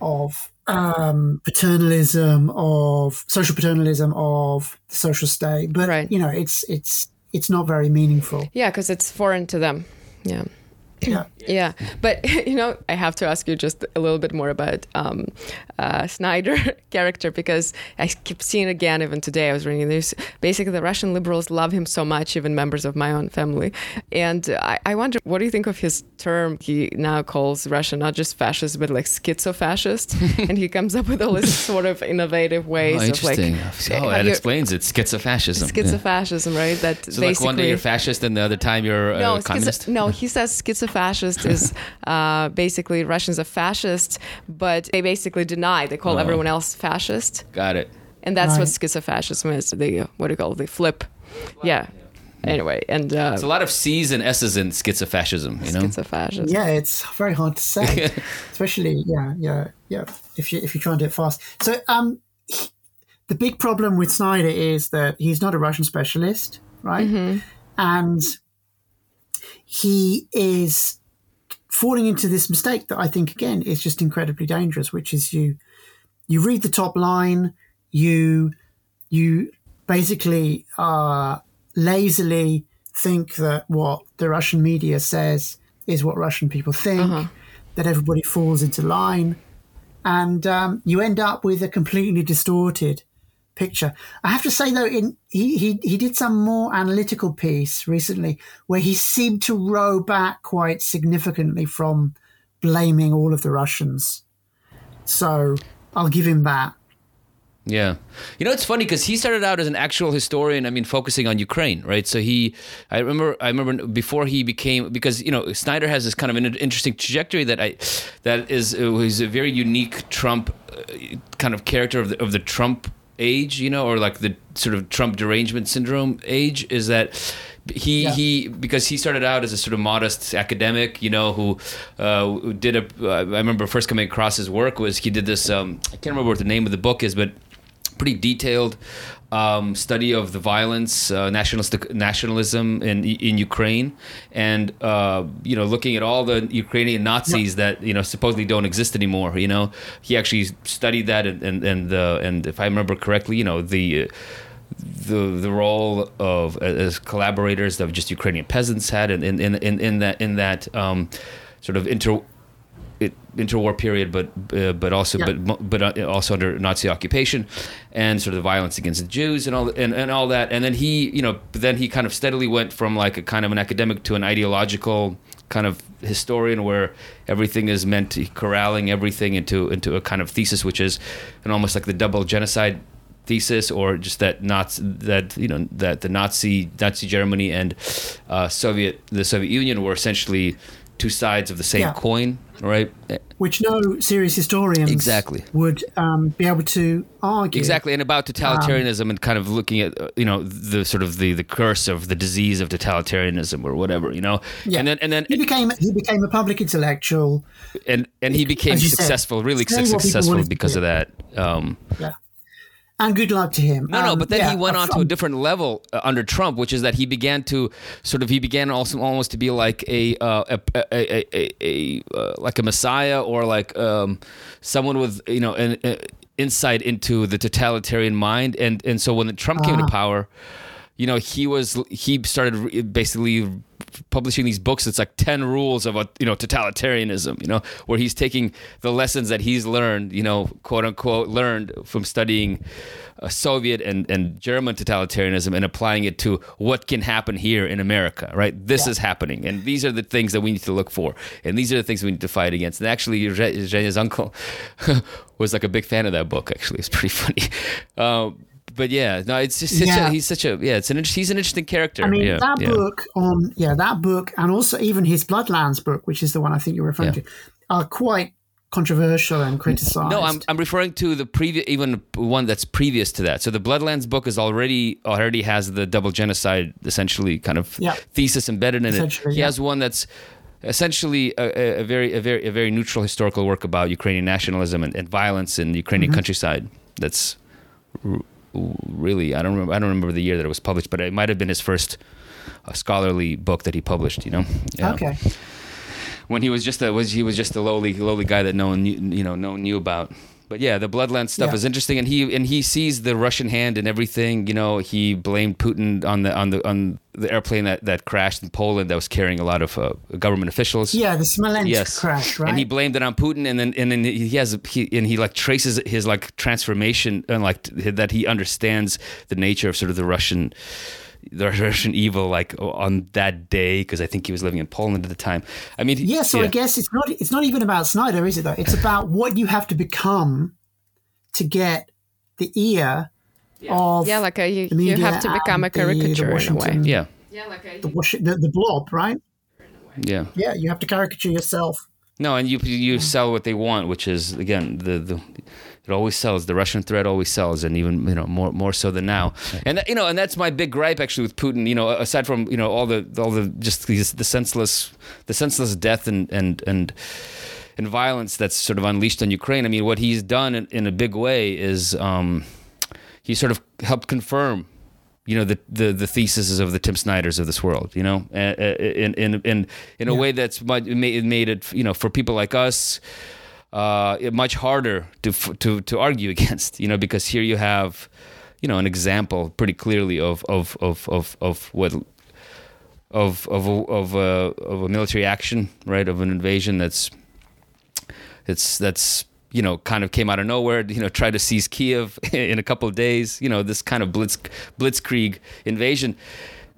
of um, paternalism, of social paternalism of the social state. But right. you know, it's it's it's not very meaningful. Yeah, because it's foreign to them. Yeah. Yeah. yeah. But, you know, I have to ask you just a little bit more about um, uh, Snyder character because I keep seeing again even today. I was reading this. Basically, the Russian liberals love him so much, even members of my own family. And I, I wonder, what do you think of his term? He now calls Russia not just fascist, but like schizo-fascist. and he comes up with all these sort of innovative ways oh, of like. Oh, that explains it. Schizopascism. Schizopascism, yeah. right? That so like one day you're fascist and the other time you're no, uh, communist? no, he says schizopascist is uh, basically Russians are fascist, but they basically deny. They call oh. everyone else fascist. Got it. And that's right. what schizofascism is. They what do you call it? They flip. Yeah. Anyway, and uh, it's a lot of C's and S's in schizofascism. You know, schizofascism. Yeah, it's very hard to say, especially yeah, yeah, yeah. If you if you try and do it fast. So um, he, the big problem with Snyder is that he's not a Russian specialist, right? Mm-hmm. And he is falling into this mistake that I think again is just incredibly dangerous, which is you you read the top line, you you basically uh, lazily think that what the Russian media says is what Russian people think, uh-huh. that everybody falls into line, and um, you end up with a completely distorted picture. I have to say though, in he, he he did some more analytical piece recently where he seemed to row back quite significantly from blaming all of the Russians. So I'll give him that. Yeah, you know it's funny because he started out as an actual historian. I mean, focusing on Ukraine, right? So he, I remember, I remember before he became because you know Snyder has this kind of an interesting trajectory that I, that is was a very unique Trump, uh, kind of character of the of the Trump age, you know, or like the sort of Trump derangement syndrome age, is that he yeah. he because he started out as a sort of modest academic, you know, who uh, did a. Uh, I remember first coming across his work was he did this. Um, I can't remember what the name of the book is, but pretty detailed um, study of the violence, uh, nationalism in in Ukraine, and uh, you know, looking at all the Ukrainian Nazis that you know supposedly don't exist anymore. You know, he actually studied that, and and and, uh, and if I remember correctly, you know the. the the role of as collaborators of just Ukrainian peasants had in in in, in that in that um, sort of inter it, interwar period, but uh, but also yeah. but but uh, also under Nazi occupation, and sort of the violence against the Jews and all and, and all that. And then he, you know, then he kind of steadily went from like a kind of an academic to an ideological kind of historian, where everything is meant to corralling everything into into a kind of thesis, which is an almost like the double genocide thesis or just that Nazi, that you know that the Nazi Nazi Germany and uh, Soviet the Soviet Union were essentially two sides of the same yeah. coin, right? Which no serious historians exactly would um, be able to argue exactly, and about totalitarianism um, and kind of looking at uh, you know the sort of the the curse of the disease of totalitarianism or whatever, you know. Yeah. And then and then he became he became a public intellectual, and and he became successful, said, really successful because of that. Um, yeah and good luck to him. No, no, um, but then yeah, he went on to a different level uh, under Trump, which is that he began to sort of he began also almost to be like a uh, a, a, a, a uh, like a messiah or like um, someone with you know an, uh, insight into the totalitarian mind, and and so when Trump came uh. to ah. power, you know he was he started basically publishing these books it's like 10 rules of a you know totalitarianism you know where he's taking the lessons that he's learned you know quote unquote learned from studying uh, Soviet and, and German totalitarianism and applying it to what can happen here in America, right? This yeah. is happening, and these are the things that we need to look for, and these are the things we need to fight against. And actually, Zhenya's uncle was like a big fan of that book. Actually, it's pretty funny. Um, but yeah, no, it's just yeah. a, he's such a yeah, it's an he's an interesting character. I mean, yeah, that yeah. book on yeah, that book, and also even his Bloodlands book, which is the one I think you're referring to, are quite controversial and criticized. No, I'm, I'm referring to the previous, even one that's previous to that. So the Bloodlands book is already already has the double genocide essentially kind of yeah. thesis embedded in it. He has one that's essentially a, a, very a very a very neutral historical work about Ukrainian nationalism and, and violence in the Ukrainian mm-hmm. countryside. That's really I don't remember I don't remember the year that it was published, but it might have been his first uh, scholarly book that he published. You know. Yeah. Okay. When he was just a was he was just a lowly lowly guy that no one knew, you know no one knew about but yeah, the Bloodlands stuff yeah. is interesting, and he and he sees the Russian hand in everything. You know, he blamed Putin on the on the on the airplane that, that crashed in Poland that was carrying a lot of uh, government officials. Yeah, the Smolensk yes. crash, right? And he blamed it on Putin, and then and then he has he and he like traces his like transformation and like that he understands the nature of sort of the Russian the Russian evil like on that day because I think he was living in Poland at the time. I mean, yeah. So yeah. I guess it's not it's not even about Snyder, is it? Though it's about what you have to become to get the ear yeah. of yeah, like a, you, you have to become a caricature the, the in a way. Yeah, yeah, like a, the, the the blob, right? Yeah, yeah. You have to caricature yourself. No, and you you sell what they want, which is again the the it always sells. The Russian threat always sells, and even you know more more so than now. And you know, and that's my big gripe actually with Putin. You know, aside from you know all the all the just these the senseless the senseless death and and and and violence that's sort of unleashed on Ukraine. I mean, what he's done in, in a big way is um, he sort of helped confirm you know the the the theses of the Tim Snyders of this world, you know, in in in in a yeah. way that's made made it you know for people like us uh, much harder to to to argue against, you know, because here you have, you know, an example pretty clearly of of of of, of what of of a, of a of a military action, right, of an invasion that's it's that's you know kind of came out of nowhere, you know, tried to seize Kiev in a couple of days, you know, this kind of blitz blitzkrieg invasion,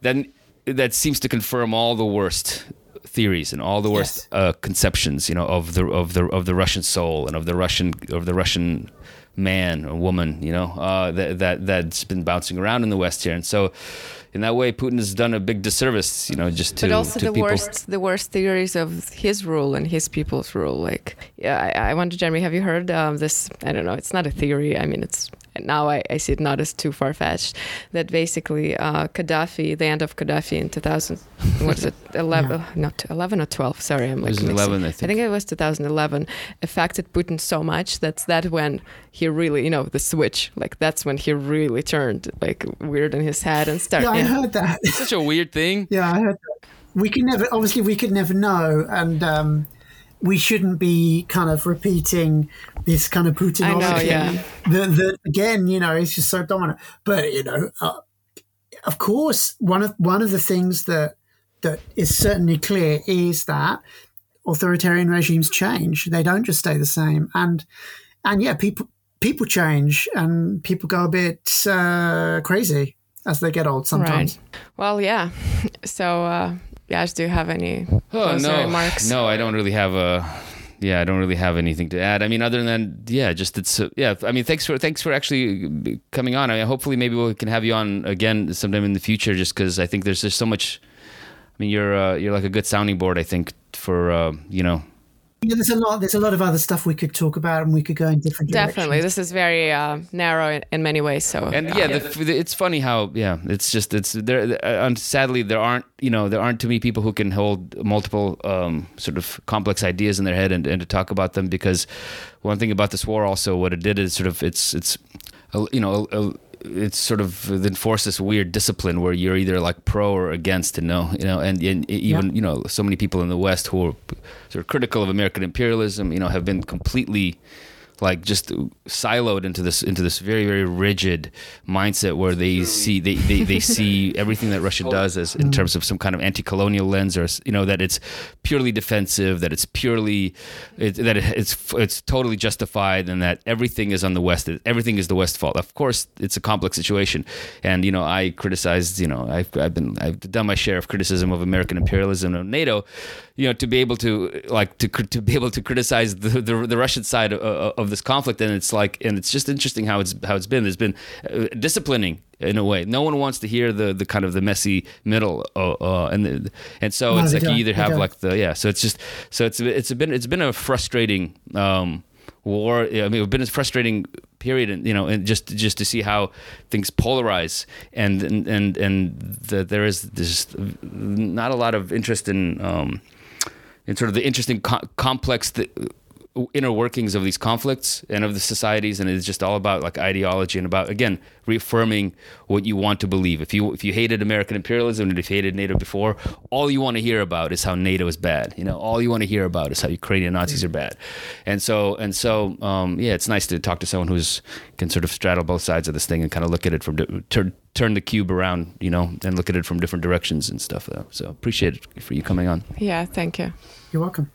then that seems to confirm all the worst theories and all the worst yes. uh, conceptions, you know, of the of the of the Russian soul and of the Russian of the Russian man or woman, you know, uh, that that that's been bouncing around in the West here, and so. In that way, Putin has done a big disservice, you know, just to. But also to the people. worst, the worst theories of his rule and his people's rule. Like, yeah, I, I wonder, Jeremy, have you heard of this? I don't know. It's not a theory. I mean, it's now I, I see it not as too far fetched. That basically uh, Gaddafi, the end of Gaddafi in 2000, what is it, 11, yeah. not 11 or 12? Sorry, I'm like. It was 11, I think. I think it was 2011. Affected Putin so much that's that when he really, you know, the switch, like that's when he really turned like weird in his head and started. Yeah, I heard that. It's such a weird thing. Yeah, I heard that. We could never, obviously, we could never know. And, um, we shouldn't be kind of repeating this kind of Putinology. yeah. That, again, you know, it's just so dominant. But you know, uh, of course, one of one of the things that that is certainly clear is that authoritarian regimes change; they don't just stay the same. And and yeah, people people change, and people go a bit uh, crazy as they get old sometimes. Right. Well, yeah. So. Uh Yash, do you have any oh, no, remarks? No, I don't really have a. Yeah, I don't really have anything to add. I mean, other than yeah, just it's uh, yeah. I mean, thanks for thanks for actually coming on. I mean, hopefully, maybe we can have you on again sometime in the future. Just because I think there's just so much. I mean, you're uh, you're like a good sounding board. I think for uh, you know yeah, there's a lot. There's a lot of other stuff we could talk about, and we could go in different. Definitely, this is very uh, narrow in, in, many ways. So, and yeah, yeah. The, it's funny how yeah, it's just it's there. Uh, sadly, there aren't you know there aren't too many people who can hold multiple um, sort of complex ideas in their head and, and to talk about them. Because one thing about this war, also, what it did is sort of it's it's you know. A, a, it's sort of enforced this weird discipline where you're either like pro or against to know, you know, and, and even yeah. you know so many people in the West who are sort of critical of American imperialism, you know, have been completely like just siloed into this into this very very rigid mindset where they see they, they, they see everything that Russia does as in terms of some kind of anti-colonial lens or you know that it's purely defensive that it's purely it, that it's it's totally justified and that everything is on the west everything is the west fault. Of course it's a complex situation. And you know I criticized you know I've, I've been I've done my share of criticism of American imperialism and NATO you know to be able to like to to be able to criticize the the, the Russian side of, of this conflict. And it's like and it's just interesting how it's how it's been. There's been uh, disciplining in a way. No one wants to hear the the kind of the messy middle uh, uh, and the, and so no, it's like you either have like the yeah so it's just so it's it's been it's been a frustrating um, war. I mean, it's been a frustrating period, and you know, and just just to see how things polarize, and and and, and the, there is just not a lot of interest in um, in sort of the interesting co- complex. Th- inner workings of these conflicts and of the societies and it's just all about like ideology and about again reaffirming what you want to believe if you if you hated american imperialism and if you hated nato before all you want to hear about is how nato is bad you know all you want to hear about is how ukrainian nazis are bad and so and so um, yeah it's nice to talk to someone who's can sort of straddle both sides of this thing and kind of look at it from turn turn the cube around you know and look at it from different directions and stuff though. so appreciate it for you coming on. Yeah thank you. You're welcome